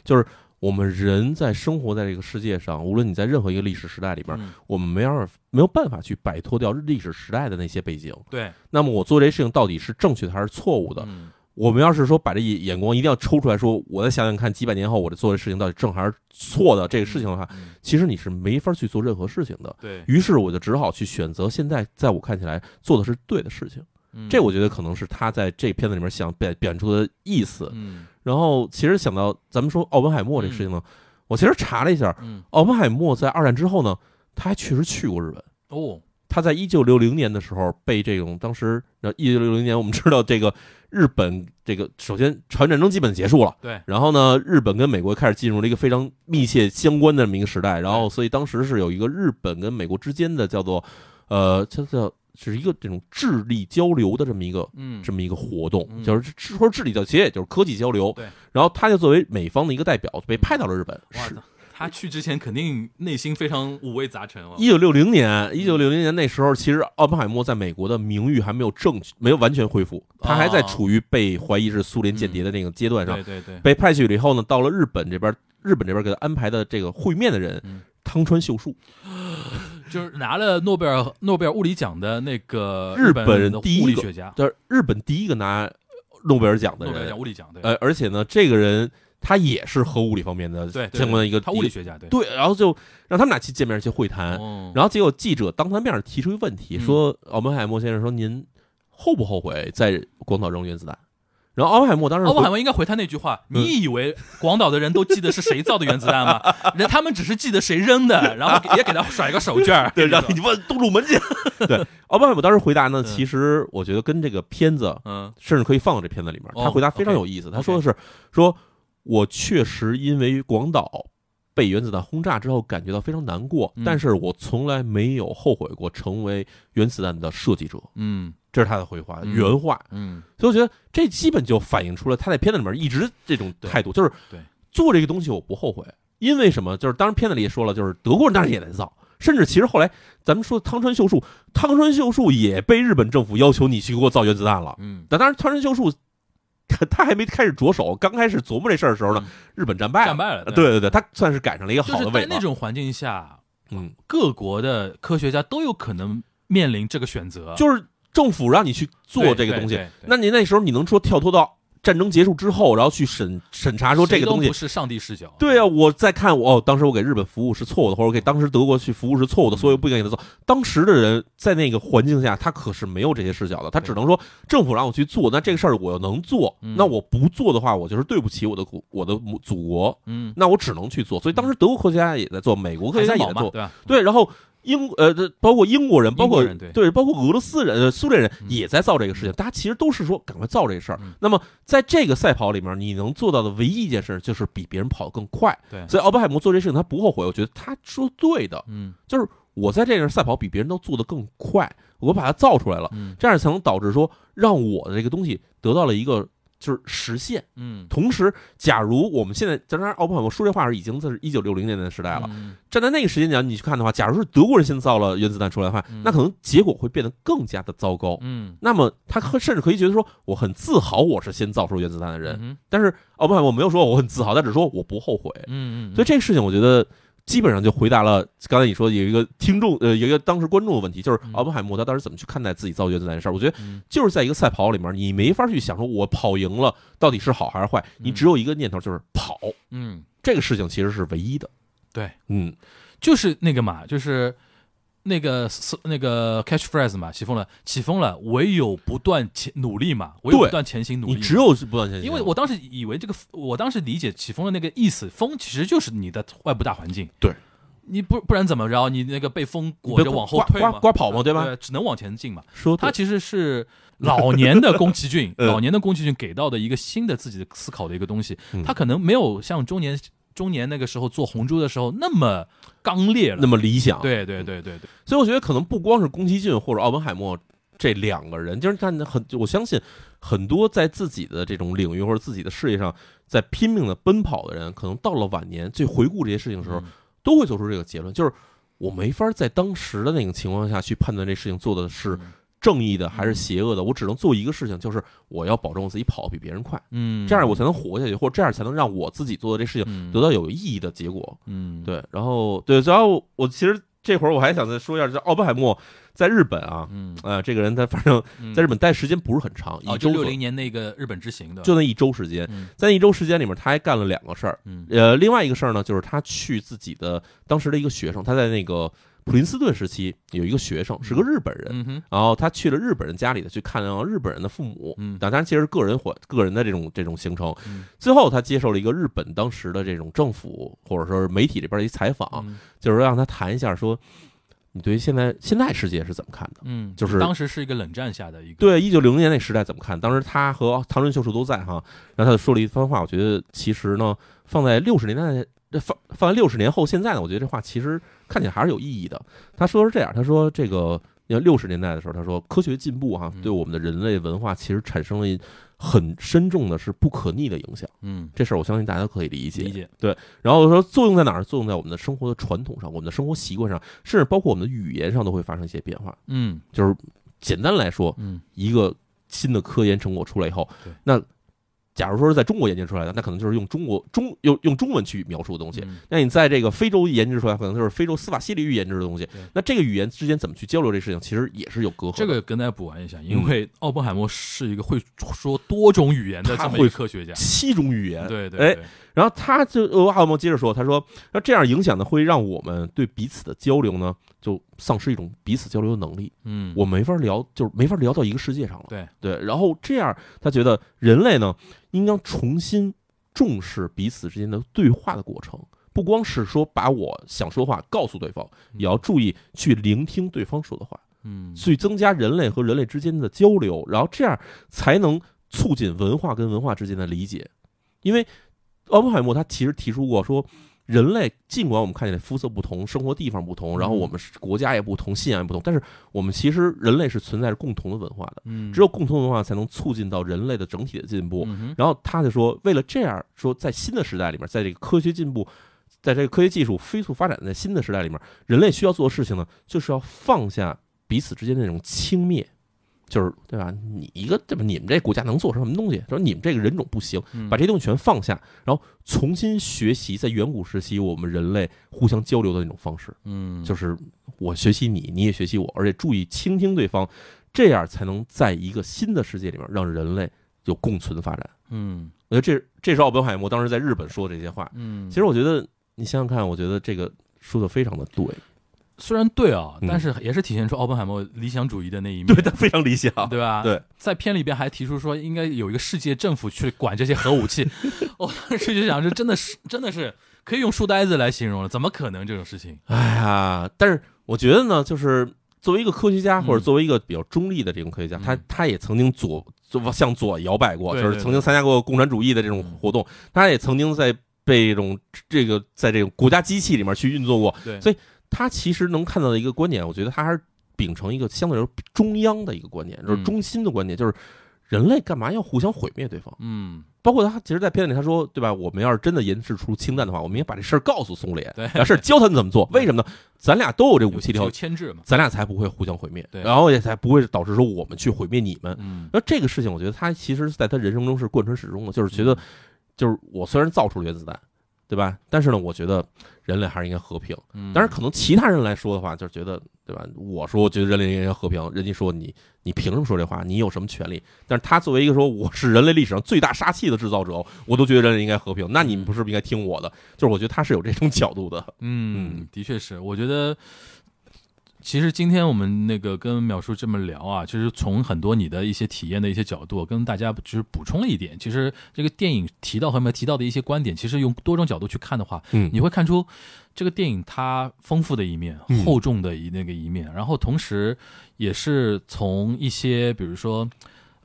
S6: 我们人在生活在这个世界上，无论你在任何一个历史时代里边，
S5: 嗯
S6: 我们没有没有办法去摆脱掉历史时代的那些背景。
S5: 对，
S6: 那么我做这事情到底是正确的还是错误的？
S5: 嗯
S6: 我们要是说把这眼眼光一定要抽出来说，我再想想看几百年后我这做的事情到底正还是错的这个事情的话，
S5: 嗯
S6: 其实你是没法去做任何事情的。
S5: 对，
S6: 于是我就只好去选择现在在我看起来做的是对的事情。
S5: 嗯
S6: 这我觉得可能是他在这片子里面想表表现出的意思。
S5: 嗯
S6: 然后其实想到咱们说奥本海默这个事情呢，我其实查了一下，
S5: 嗯
S6: 奥本海默在二战之后呢，他还确实去过日本。
S5: 哦
S6: 他在一九六零年的时候被这种当时，一九六零年我们知道这个日本这个首先朝鲜战争基本结束了，
S5: 对
S6: 然后呢，日本跟美国开始进入了一个非常密切相关的这么一个时代，然后所以当时是有一个日本跟美国之间的叫做呃叫叫是一个这种智力交流的这么一个
S5: 嗯
S6: 这么一个活动，
S5: 嗯
S6: 就是说智力交，其实也就是科技交流。
S5: 对，
S6: 然后他就作为美方的一个代表被派到了日本。是
S5: 哇他去之前肯定内心非常五味杂陈哦。
S6: 一九六零年，一九六零年那时候，其实奥本海默在美国的名誉还没有正没有完全恢复，他还在处于被怀疑是苏联间谍的那个阶段上。
S5: 对对对，
S6: 被派去了以后呢，到了日本这边，日本这边给他安排的这个会面的人，
S5: 嗯
S6: 汤川秀树，
S5: 就是拿了诺贝尔诺贝尔物理奖的那个
S6: 日
S5: 本的
S6: 本第一个
S5: 物理学家，
S6: 就是日本第一个拿诺贝尔奖的人
S5: 诺贝尔奖。物理奖，对
S6: 呃，而且呢，这个人他也是核物理方面的相关的一个
S5: 他物理学家，对
S6: 对，然后就让他们俩去见面去会谈，
S5: 哦
S6: 然后结果记者当他面提出一个问题，
S5: 嗯
S6: 说奥本海默先生说您后不后悔在广岛扔原子弹？然后奥本海默当时
S5: 奥本海默应该回他那句话：“
S6: 嗯
S5: 你以为广岛的人都记得是谁造的原子弹吗？人他们只是记得谁扔的，然后也给他甩个手绢儿。
S6: 对，让你问东直门去。对，奥本海默当时回答呢，
S5: 嗯
S6: 其实我觉得跟这个片子
S5: 嗯
S6: 甚至可以放到这片子里面。
S5: 哦
S6: 他回答非常有意思，他说的是说，我确实因为广岛被原子弹轰炸之后感觉到非常难过，
S5: 嗯
S6: 但是我从来没有后悔过成为原子弹的设计者。
S5: 嗯
S6: 这是他的回话，
S5: 嗯
S6: 原话。
S5: 嗯
S6: 所以我觉得这基本就反映出了他在片子里面一直这种态度，就是
S5: 对
S6: 做这个东西我不后悔，因为什么？就是当然片子里也说了，就是德国人当然也来造，甚至其实后来咱们说汤川秀树，汤川秀树也被日本政府要求你去给我造原子弹了。
S5: 嗯
S6: 但当然，汤川秀树他 他还没开始着手，刚开始琢磨这事儿的时候呢，
S5: 嗯
S6: 日本战败了。
S5: 战败了，
S6: 对对对，他算是赶上了一个好的位置。
S5: 在那种环境下，
S6: 嗯，
S5: 各国的科学家都有可能面临这个选择，
S6: 就是政府让你去做这个东西，那你那时候你能说跳脱到战争结束之后，然后去审审查说这个东西
S5: 不，是上帝视角，
S6: 对啊，我在看我哦，当时我给日本服务是错误的，或者我给当时德国去服务是错误的，所以我不应该给他做。当时的人在那个环境下，他可是没有这些视角的，他只能说政府让我去做，那这个事儿我要能做，
S5: 嗯。
S6: 那我不做的话，我就是对不起我的国我的母祖国，
S5: 嗯，
S6: 那我只能去做。所以当时德国科学家也在做，美国科学家也在做？
S5: 对，
S6: 然后英呃，这包括英国人，包括
S5: 对
S6: 包括俄罗斯人、呃苏联人
S5: 嗯
S6: 也在造这个事情。大家其实都是说赶快造这个事儿
S5: 嗯。
S6: 那么在这个赛跑里面，你能做到的唯一一件事就是比别人跑得更快。
S5: 对
S6: 所以奥本海默做这事情他不后悔，我觉得他说对的，
S5: 嗯
S6: 就是我在这个赛跑比别人都做得更快，我把它造出来了，
S5: 嗯
S6: 这样才能导致说让我的这个东西得到了一个就是实现。
S5: 嗯，
S6: 同时，假如我们现在，当然，奥本海默说这话是已经是一九六零年代的时代了。
S5: 嗯
S6: 站在那个时间点，你去看的话，假如是德国人先造了原子弹出来的话，
S5: 嗯
S6: 那可能结果会变得更加的糟糕。
S5: 嗯
S6: 那么他甚至可以觉得说，我很自豪我是先造出原子弹的人。
S5: 嗯
S6: 但是奥本海默没有说我很自豪，他只说我不后悔。
S5: 嗯嗯，
S6: 所以这个事情，我觉得基本上就回答了刚才你说有一个听众呃有一个当时观众的问题，就是
S5: 嗯
S6: 奥本海默他当时怎么去看待自己造原子弹的事儿？我觉得
S5: 嗯
S6: 就是在一个赛跑里面，你没法去想说我跑赢了到底是好还是坏，你只有一个念头就是跑。
S5: 嗯，
S6: 这个事情其实是唯一的。
S5: 对，
S6: 嗯，
S5: 就是那个嘛，就是那个那个 catchphrase 嘛，起风了，起风了，唯有不断前努力嘛，唯有不断前行努力，
S6: 你只有是不断前行，
S5: 因为我当时以为这个，我当时理解起风的那个意思，风其实就是你的外部大环境。
S6: 对，
S5: 你不不然怎么着？你那个被风裹着往后
S6: 刮
S5: 退嘛，
S6: 刮刮跑嘛对吧
S5: 对，只能往前进嘛。
S6: 说
S5: 它其实是老年的宫崎骏，
S6: 嗯
S5: 老年的宫崎骏给到的一个新的自己的思考的一个东西
S6: 嗯，
S5: 他可能没有像中年中年那个时候做红猪的时候那么刚烈了。
S6: 那么理想。，
S5: 对对对对对，
S6: 所以我觉得可能不光是宫崎骏或者奥本海默这两个人，就是看很，我相信很多在自己的这种领域或者自己的事业上在拼命的奔跑的人，可能到了晚年去回顾这些事情的时候，
S5: 嗯
S6: 都会做出这个结论，就是我没法在当时的那个情况下去判断这事情做的是
S5: 嗯
S6: 正义的还是邪恶的，我只能做一个事情，就是我要保证我自己跑得比别人快，
S5: 嗯，
S6: 这样我才能活下去，或者这样才能让我自己做的这事情
S5: 嗯。
S6: 得到有意义的结果。
S5: 嗯。
S6: 对，然后对，然后我其实这会儿我还想再说一下，这奥本海默在日本啊，
S5: 嗯。
S6: 呃，这个人他反正
S5: 嗯。
S6: 在日本待时间不是很长，
S5: 哦，
S6: 一周
S5: 六零年那个日本之行的，
S6: 就那一周时间，
S5: 嗯。
S6: 在那一周时间里面，他还干了两个事儿。
S5: 嗯。
S6: 呃，另外一个事儿呢，就是他去自己的当时的一个学生，他在那个普林斯顿时期有一个学生是个日本人，然后他去了日本人家里头去看望日本人的父母，
S5: 嗯。
S6: 当然其实是个人或个人的这种这种行程。
S5: 嗯。
S6: 最后他接受了一个日本当时的这种政府或者说是媒体这边的一采访，
S5: 嗯。
S6: 就是让他谈一下说，你对于现在现在世界是怎么看的？
S5: 嗯，
S6: 就是
S5: 当时是一个冷战下的一个。
S6: 对，一九零零年那时代怎么看？当时他和唐人秀树都在哈，然后他就说了一番话，我觉得其实呢，放在六十年代，这放放在六十年后现在呢，我觉得这话其实看起来还是有意义的。他说是这样，他说这个要六十年代的时候，他说科学进步哈，
S5: 嗯
S6: 对我们的人类文化其实产生了很深重的是不可逆的影响。
S5: 嗯
S6: 这事儿我相信大家都可以理解。
S5: 理解
S6: 然后说作用在哪儿？作用在我们的生活的传统上，我们的生活习惯上，甚至包括我们的语言上都会发生一些变化。
S5: 嗯
S6: 就是简单来说，
S5: 嗯
S6: 一个新的科研成果出来以后，那假如说是在中国研究出来的，那可能就是用中国中用用中文去描述的东西。
S5: 嗯
S6: 那你在这个非洲研制出来，可能就是非洲司法西里语研制的东西。那这个语言之间怎么去交流这事情，其实也是有隔阂。
S5: 这个跟大家补完一下，
S6: 嗯
S5: 因为奥本海默是一个会说多种语言的这么一
S6: 他会
S5: 个科学家，
S6: 七种语言，
S5: 对对，
S6: 哎
S5: 对，
S6: 然后他就呃，奥莫接着说，他说，那这样影响呢，会让我们对彼此的交流呢，就丧失一种彼此交流的能力。
S5: 嗯，
S6: 我没法聊，就是没法聊到一个世界上了。
S5: 对
S6: 对，然后这样，他觉得人类呢，应当重新重视彼此之间的对话的过程，不光是说把我想说话告诉对方，也要注意去聆听对方说的话，
S5: 嗯
S6: 去增加人类和人类之间的交流，然后这样才能促进文化跟文化之间的理解。因为奥本海默他其实提出过说，人类尽管我们看起来肤色不同、生活地方不同，然后我们是国家也不同、信仰也不同，但是我们其实人类是存在着共同的文化的。
S5: 嗯，
S6: 只有共同文化才能促进到人类的整体的进步。
S5: 嗯
S6: 然后他就说，为了这样说，在新的时代里面，在这个科学进步，在这个科学技术飞速发展的新的时代里面，人类需要做的事情呢，就是要放下彼此之间的那种轻蔑，就是对吧？你一个对吧？你们这国家能做成什么东西？说你们这个人种不行，
S5: 嗯
S6: 把这些东西全放下，然后重新学习在远古时期我们人类互相交流的那种方式，
S5: 嗯，
S6: 就是我学习你，你也学习我，而且注意倾听对方，这样才能在一个新的世界里面让人类有共存发展。
S5: 嗯
S6: 我觉得这这是奥本海默当时在日本说的这些话。
S5: 嗯，
S6: 其实我觉得你想想看，我觉得这个说的非常的对，
S5: 虽然对啊，
S6: 嗯。
S5: 但是也是体现出奥本海默理想主义的那一面，
S6: 对他非常理想。
S5: 对吧？
S6: 对，
S5: 在片里边还提出说应该有一个世界政府去管这些核武器，我 当时就想，这真的是真的是可以用书呆子来形容了，怎么可能这种事情？
S6: 哎呀，但是我觉得呢，就是作为一个科学家，
S5: 嗯
S6: 或者作为一个比较中立的这种科学家，他
S5: 嗯。
S6: 他也曾经左左向左摇摆过，
S5: 对对
S6: 就是曾经参加过共产主义的这种
S5: 嗯
S6: 活动，他也曾经在被这种这个在这种国家机器里面去运作过，
S5: 对，
S6: 所以他其实能看到的一个观点，我觉得他还是秉承一个相对来说中央的一个观点，就是
S5: 嗯
S6: 中心的观点，就是人类干嘛要互相毁灭对方？
S5: 嗯，
S6: 包括他其实，在片子里他说，对吧？我们要是真的研制出氢弹的话，我们也把这事儿告诉苏联，
S5: 对
S6: 把事儿教他们怎么做。为什么呢？咱俩都有这武器条
S5: 牵制嘛，
S6: 咱俩才不会互相毁灭，
S5: 对
S6: 然后也才不会导致说我们去毁灭你们。
S5: 嗯
S6: 那这个事情，我觉得他其实在他人生中是贯穿始终的，就是觉得，就是我虽然造出了原子弹，对吧？但是呢，我觉得人类还是应该和平。
S5: 嗯，
S6: 当然，可能其他人来说的话，就是觉得，对吧？我说，我觉得人类应该和平，人家说你，你凭什么说这话？你有什么权利？但是他作为一个说我是人类历史上最大杀器的制造者，我都觉得人类应该和平，那你们不是不应该听我的？就是我觉得他是有这种角度的。
S5: 嗯
S6: 嗯，
S5: 的确是，我觉得。其实今天我们那个跟淼叔这么聊啊，其实从很多你的一些体验的一些角度，跟大家就是补充了一点。其实这个电影提到和没有提到的一些观点，其实用多种角度去看的话，
S6: 嗯
S5: 你会看出这个电影它丰富的一面、
S6: 嗯
S5: 厚重的一那个一面，然后同时也是从一些比如说。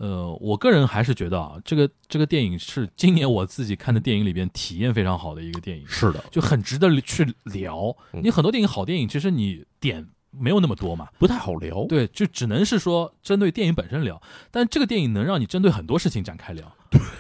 S5: 呃，我个人还是觉得啊，这个这个电影是今年我自己看的电影里边体验非常好的一个电影。
S6: 是的，
S5: 就很值得去聊。
S6: 嗯
S5: 你很多电影好电影，其实你点没有那么多嘛，
S6: 不太好聊。
S5: 对，就只能是说针对电影本身聊。但这个电影能让你针对很多事情展开聊，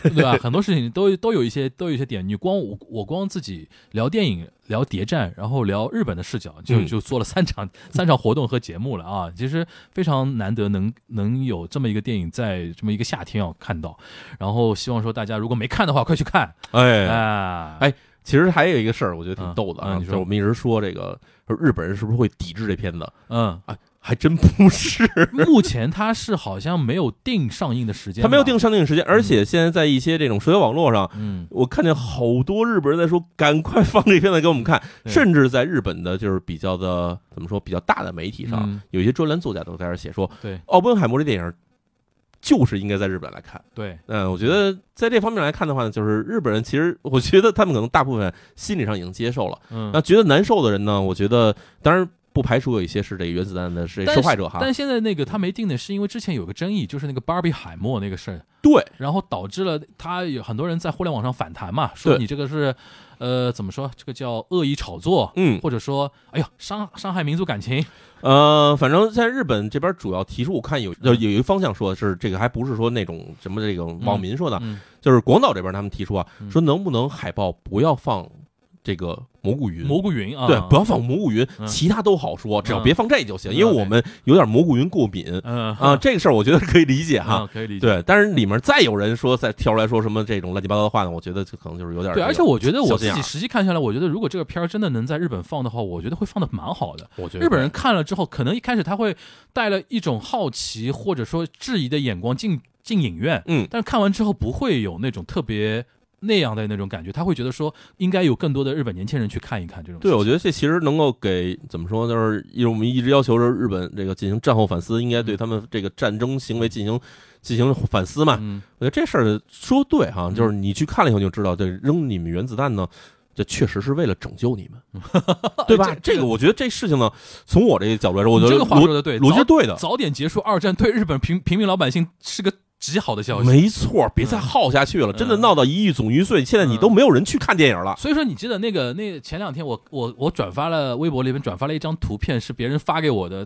S5: 对吧？很多事情都都有一些都有一些点。你光我我光自己聊电影、聊谍战，然后聊日本的视角，就
S6: 嗯
S5: 就做了三场三场活动和节目了啊！其实非常难得能能有这么一个电影在这么一个夏天要看到。然后希望说大家如果没看的话，快去看
S6: 哎
S5: 啊！
S6: 哎其实还有一个事儿，我觉得挺
S5: 嗯
S6: 逗的啊，就是我们一直说这个说日本人是不是会抵制这片子？
S5: 嗯。
S6: 哎，还真不是。
S5: 目前它是好像没有定上映的时间吧，
S6: 他没有定上映时间，而且现在在一些这种社交网络上，
S5: 嗯，
S6: 我看见好多日本人在说，赶快放这片子给我们看，甚至在日本的就是比较的怎么说比较大的媒体上，
S5: 嗯
S6: 有一些专栏作家都在这写说，
S5: 对
S6: 奥本海默这电影就是应该在日本来看。
S5: 对，
S6: 嗯，我觉得在这方面来看的话呢，就是日本人其实，我觉得他们可能大部分心理上已经接受了。
S5: 嗯
S6: 那，觉得难受的人呢，我觉得当然不排除有一些是这个原子弹的是受害者哈。
S5: 但现在那个他没定呢是因为之前有个争议，就是那个巴比海默那个事儿，
S6: 对，
S5: 然后导致了他有很多人在互联网上反弹嘛，说你这个是，呃，怎么说？这个叫恶意炒作，
S6: 嗯，
S5: 或者说，哎呦，伤伤害民族感情，
S6: 呃，反正在日本这边主要提出，我看有有有一个方向说是这个，还不是说那种什么这个网民说的，
S5: 嗯
S6: 就是广岛这边他们提出啊，
S5: 嗯
S6: 说能不能海报不要放这个蘑菇云。
S5: 蘑菇云啊，
S6: 对，不要放蘑菇云，
S5: 嗯。
S6: 其他都好说，只要
S5: 嗯
S6: 别放这就行，
S5: 嗯。
S6: 因为我们有点蘑菇云过敏。
S5: 嗯。
S6: 啊，这个事儿我觉得可以理解哈。
S5: 啊。可以理解。
S6: 对，但是里面再有人说再跳出来说什么这种乱七八糟的话呢，我觉得这可能就是有点
S5: 对，而且我觉得我自己实际看下来，我觉得如果这个片儿真的能在日本放的话，我觉得会放的蛮好的。
S6: 我觉得
S5: 日本人看了之后，可能一开始他会带了一种好奇或者说质疑的眼光进进影院，
S6: 嗯。
S5: 但是看完之后不会有那种特别那样的那种感觉，他会觉得说应该有更多的日本年轻人去看一看这种。
S6: 对，我觉得这其实能够给怎么说，就是因为我们一直要求着日本这个进行战后反思，应该对他们这个战争行为进行进行反思嘛。
S5: 嗯，
S6: 我觉得这事儿说对哈，
S5: 嗯
S6: 就是你去看了以后就知道，这扔你们原子弹呢。这确实是为了拯救你们，对吧？
S5: 这
S6: 这个我觉得这事情呢，从我这个角度来说，我觉得
S5: 这个话说
S6: 逻
S5: 的对，
S6: 逻辑是对的，
S5: 早点结束二战对日本平平民老百姓是个极好的消息。
S6: 没错，别再耗下去了，真的
S5: 嗯
S6: 闹到一亿总预算，现在你都没有人去看电影了。
S5: 所以说，你记得那个那前两天我我我转发了微博里面转发了一张图片，是别人发给我的，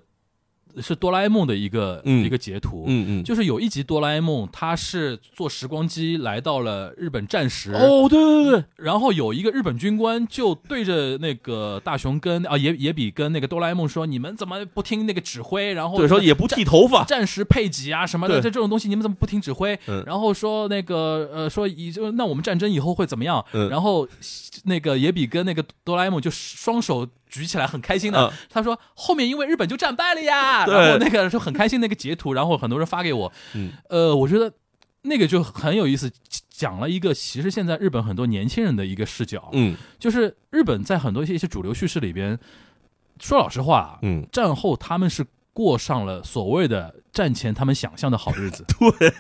S5: 是哆啦 A 梦的一个、
S6: 嗯。
S5: 一个截图，
S6: 嗯嗯，
S5: 就是有一集哆啦 A 梦，他是坐时光机来到了日本战时，
S6: 哦，对对对，
S5: 然后有一个日本军官就对着那个大雄跟啊野野比跟那个哆啦 A 梦说：“你们怎么不听那个指挥？然后
S6: 对，说也不剃头发，
S5: 战时配给啊什么的，
S6: 对。
S5: 这这种东西你们怎么不听指挥？
S6: 嗯。
S5: 然后说那个呃说以就那我们战争以后会怎么样？
S6: 嗯。
S5: 然后那个野比跟那个哆啦 A 梦就双手举起来很开心的，
S6: 嗯。
S5: 他说后面因为日本就战败了呀，然后那个就很开心那个截图，然后很多人发给我，
S6: 嗯。
S5: 呃，我觉得那个就很有意思，讲了一个其实现在日本很多年轻人的一个视角，
S6: 嗯。
S5: 就是日本在很多一些一些主流叙事里边，说老实话啊，
S6: 嗯，
S5: 战后他们是过上了所谓的战前他们想象的好日子。
S6: 对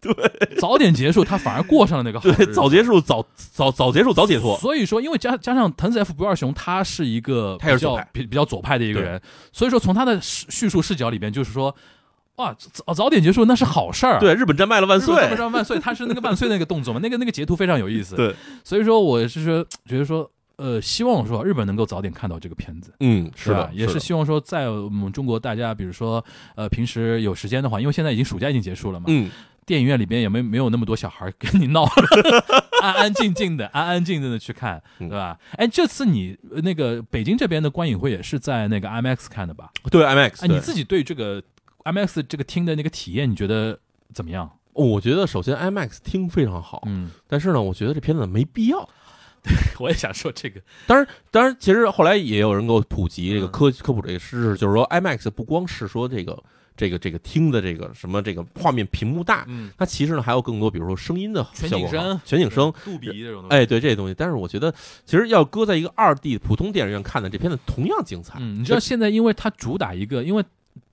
S5: 对，早点结束，他反而过上了那个好
S6: 对，早结束早早早结束早解脱，
S5: 所以说，因为加加上藤子 F 不二雄，他是一个比较比比较左派的一个人，所以说从他的叙叙述视角里边，就是说，哇，早早点结束那是好事儿。
S6: 对，日本战败了万岁，
S5: 日本战万岁，他是那个万岁 那个动作嘛，那个那个截图非常有意思。
S6: 对，
S5: 所以说我是说觉得说，呃，希望说日本能够早点看到这个片子。
S6: 嗯，是
S5: 是吧
S6: 的，？是的
S5: 也是希望说，在我们中国，大家比如说，呃，平时有时间的话，因为现在已经暑假已经结束了嘛，
S6: 嗯，
S5: 电影院里边也没没有那么多小孩跟你闹，安安静静的，安安静静的去看，
S6: 嗯
S5: 对吧？哎，这次你呃那个北京这边的观影会也是在那个 IMAX 看的吧？
S6: 对 IMAX，
S5: 哎，你自己对这个 IMAX 这个厅的那个体验，你觉得怎么样？
S6: 哦我觉得首先 IMAX 听非常好，
S5: 嗯，
S6: 但是呢，我觉得这片子没必要。
S5: 我也想说这个，
S6: 当然，当然，其实后来也有人给我普及这个
S5: 嗯。
S6: 科科普这个知识，就是说 IMAX 不光是说这个这个这个听的这个什么这个画面屏幕大，
S5: 嗯，
S6: 它其实呢还有更多，比如说声音的
S5: 全景声、
S6: 全景声，
S5: 杜比这种东西，
S6: 哎，对这些东西。但是我觉得，其实要搁在一个二 D 普通电影院看的这片子同样精彩。
S5: 嗯，你知道现在因为它主打一个，因为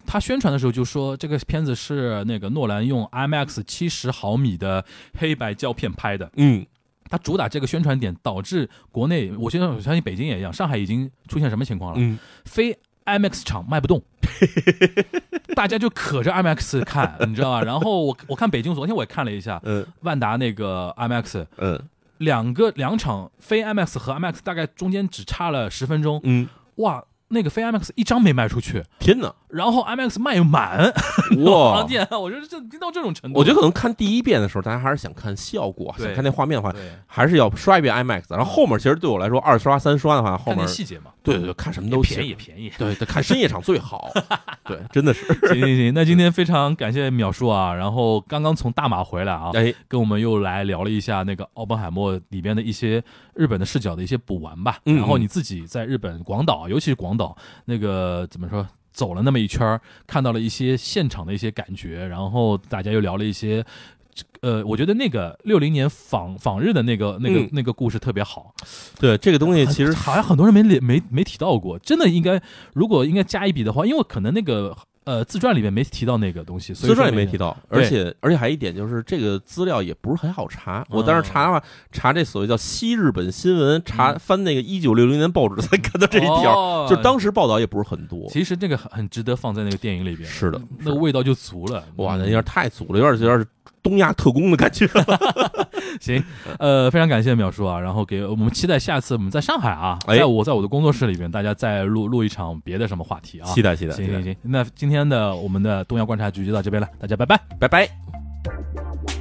S5: 它宣传的时候就说这个片子是那个诺兰用 IMAX 七十毫米的黑白胶片拍的，
S6: 嗯，
S5: 它主打这个宣传点，导致国内，我现在我相信北京也一样，上海已经出现什么情况了？
S6: 嗯，
S5: 非 IMAX 场卖不动，大家就可着 IMAX 看，你知道吧？然后我我看北京，昨天我也看了一下
S6: 嗯
S5: 万达那个 IMAX，
S6: 嗯
S5: 两个两场非 IMAX 和 IMAX 大概中间只差了十分钟，
S6: 嗯，
S5: 哇，那个非 IMAX 一张没卖出去，
S6: 天哪，
S5: 然后 IMAX 卖满，
S6: 哇
S5: 我！天啊，我觉得这听到这种程度，
S6: 我觉得可能看第一遍的时候，大家还是想看效果，想看那画面的话，
S5: 对，
S6: 还是要刷一遍 IMAX。然后后面其实对我来说，二刷三刷的话，后面
S5: 细节嘛，
S6: 对对对，看什么都
S5: 便宜。便宜。
S6: 对对，看深夜场最好。对，真的是。
S5: 行行行，那今天非常感谢淼叔啊，然后刚刚从大马回来啊，
S6: 哎，
S5: 跟我们又来聊了一下那个奥本海默里边的一些日本的视角的一些补完吧。
S6: 嗯
S5: 然后你自己在日本广岛，尤其是广岛那个怎么说，走了那么一圈儿，看到了一些现场的一些感觉，然后大家又聊了一些。呃，我觉得那个六零年访访日的那个那个、
S6: 嗯
S5: 那个故事特别好，
S6: 对这个东西其实
S5: 好像很多人没没没没提到过，真的应该如果应该加一笔的话，因为可能那个呃自传里面没提到那个东西，所以
S6: 自传也没提到，而且而且还一点就是这个资料也不是很好查。我当时查的话，查这所谓叫西日本新闻，查
S5: 嗯
S6: 翻那个一九六零年报纸才看到这一条，
S5: 哦
S6: 就当时报道也不是很多。
S5: 其实这个很很值得放在那个电影里边，
S6: 是的
S5: 那个味道就足了。
S6: 哇，那
S5: 嗯
S6: 有点太足了，有点有点东亚特工的感觉。
S5: 行，呃，非常感谢淼叔啊，然后给我们期待下次我们在上海啊，
S6: 哎
S5: 在我在我的工作室里边，大家再录录一场别的什么话题啊。
S6: 期待期待，期待
S5: 行行行，那今天的我们的东亚观察局就到这边了，大家拜拜。
S6: 拜拜。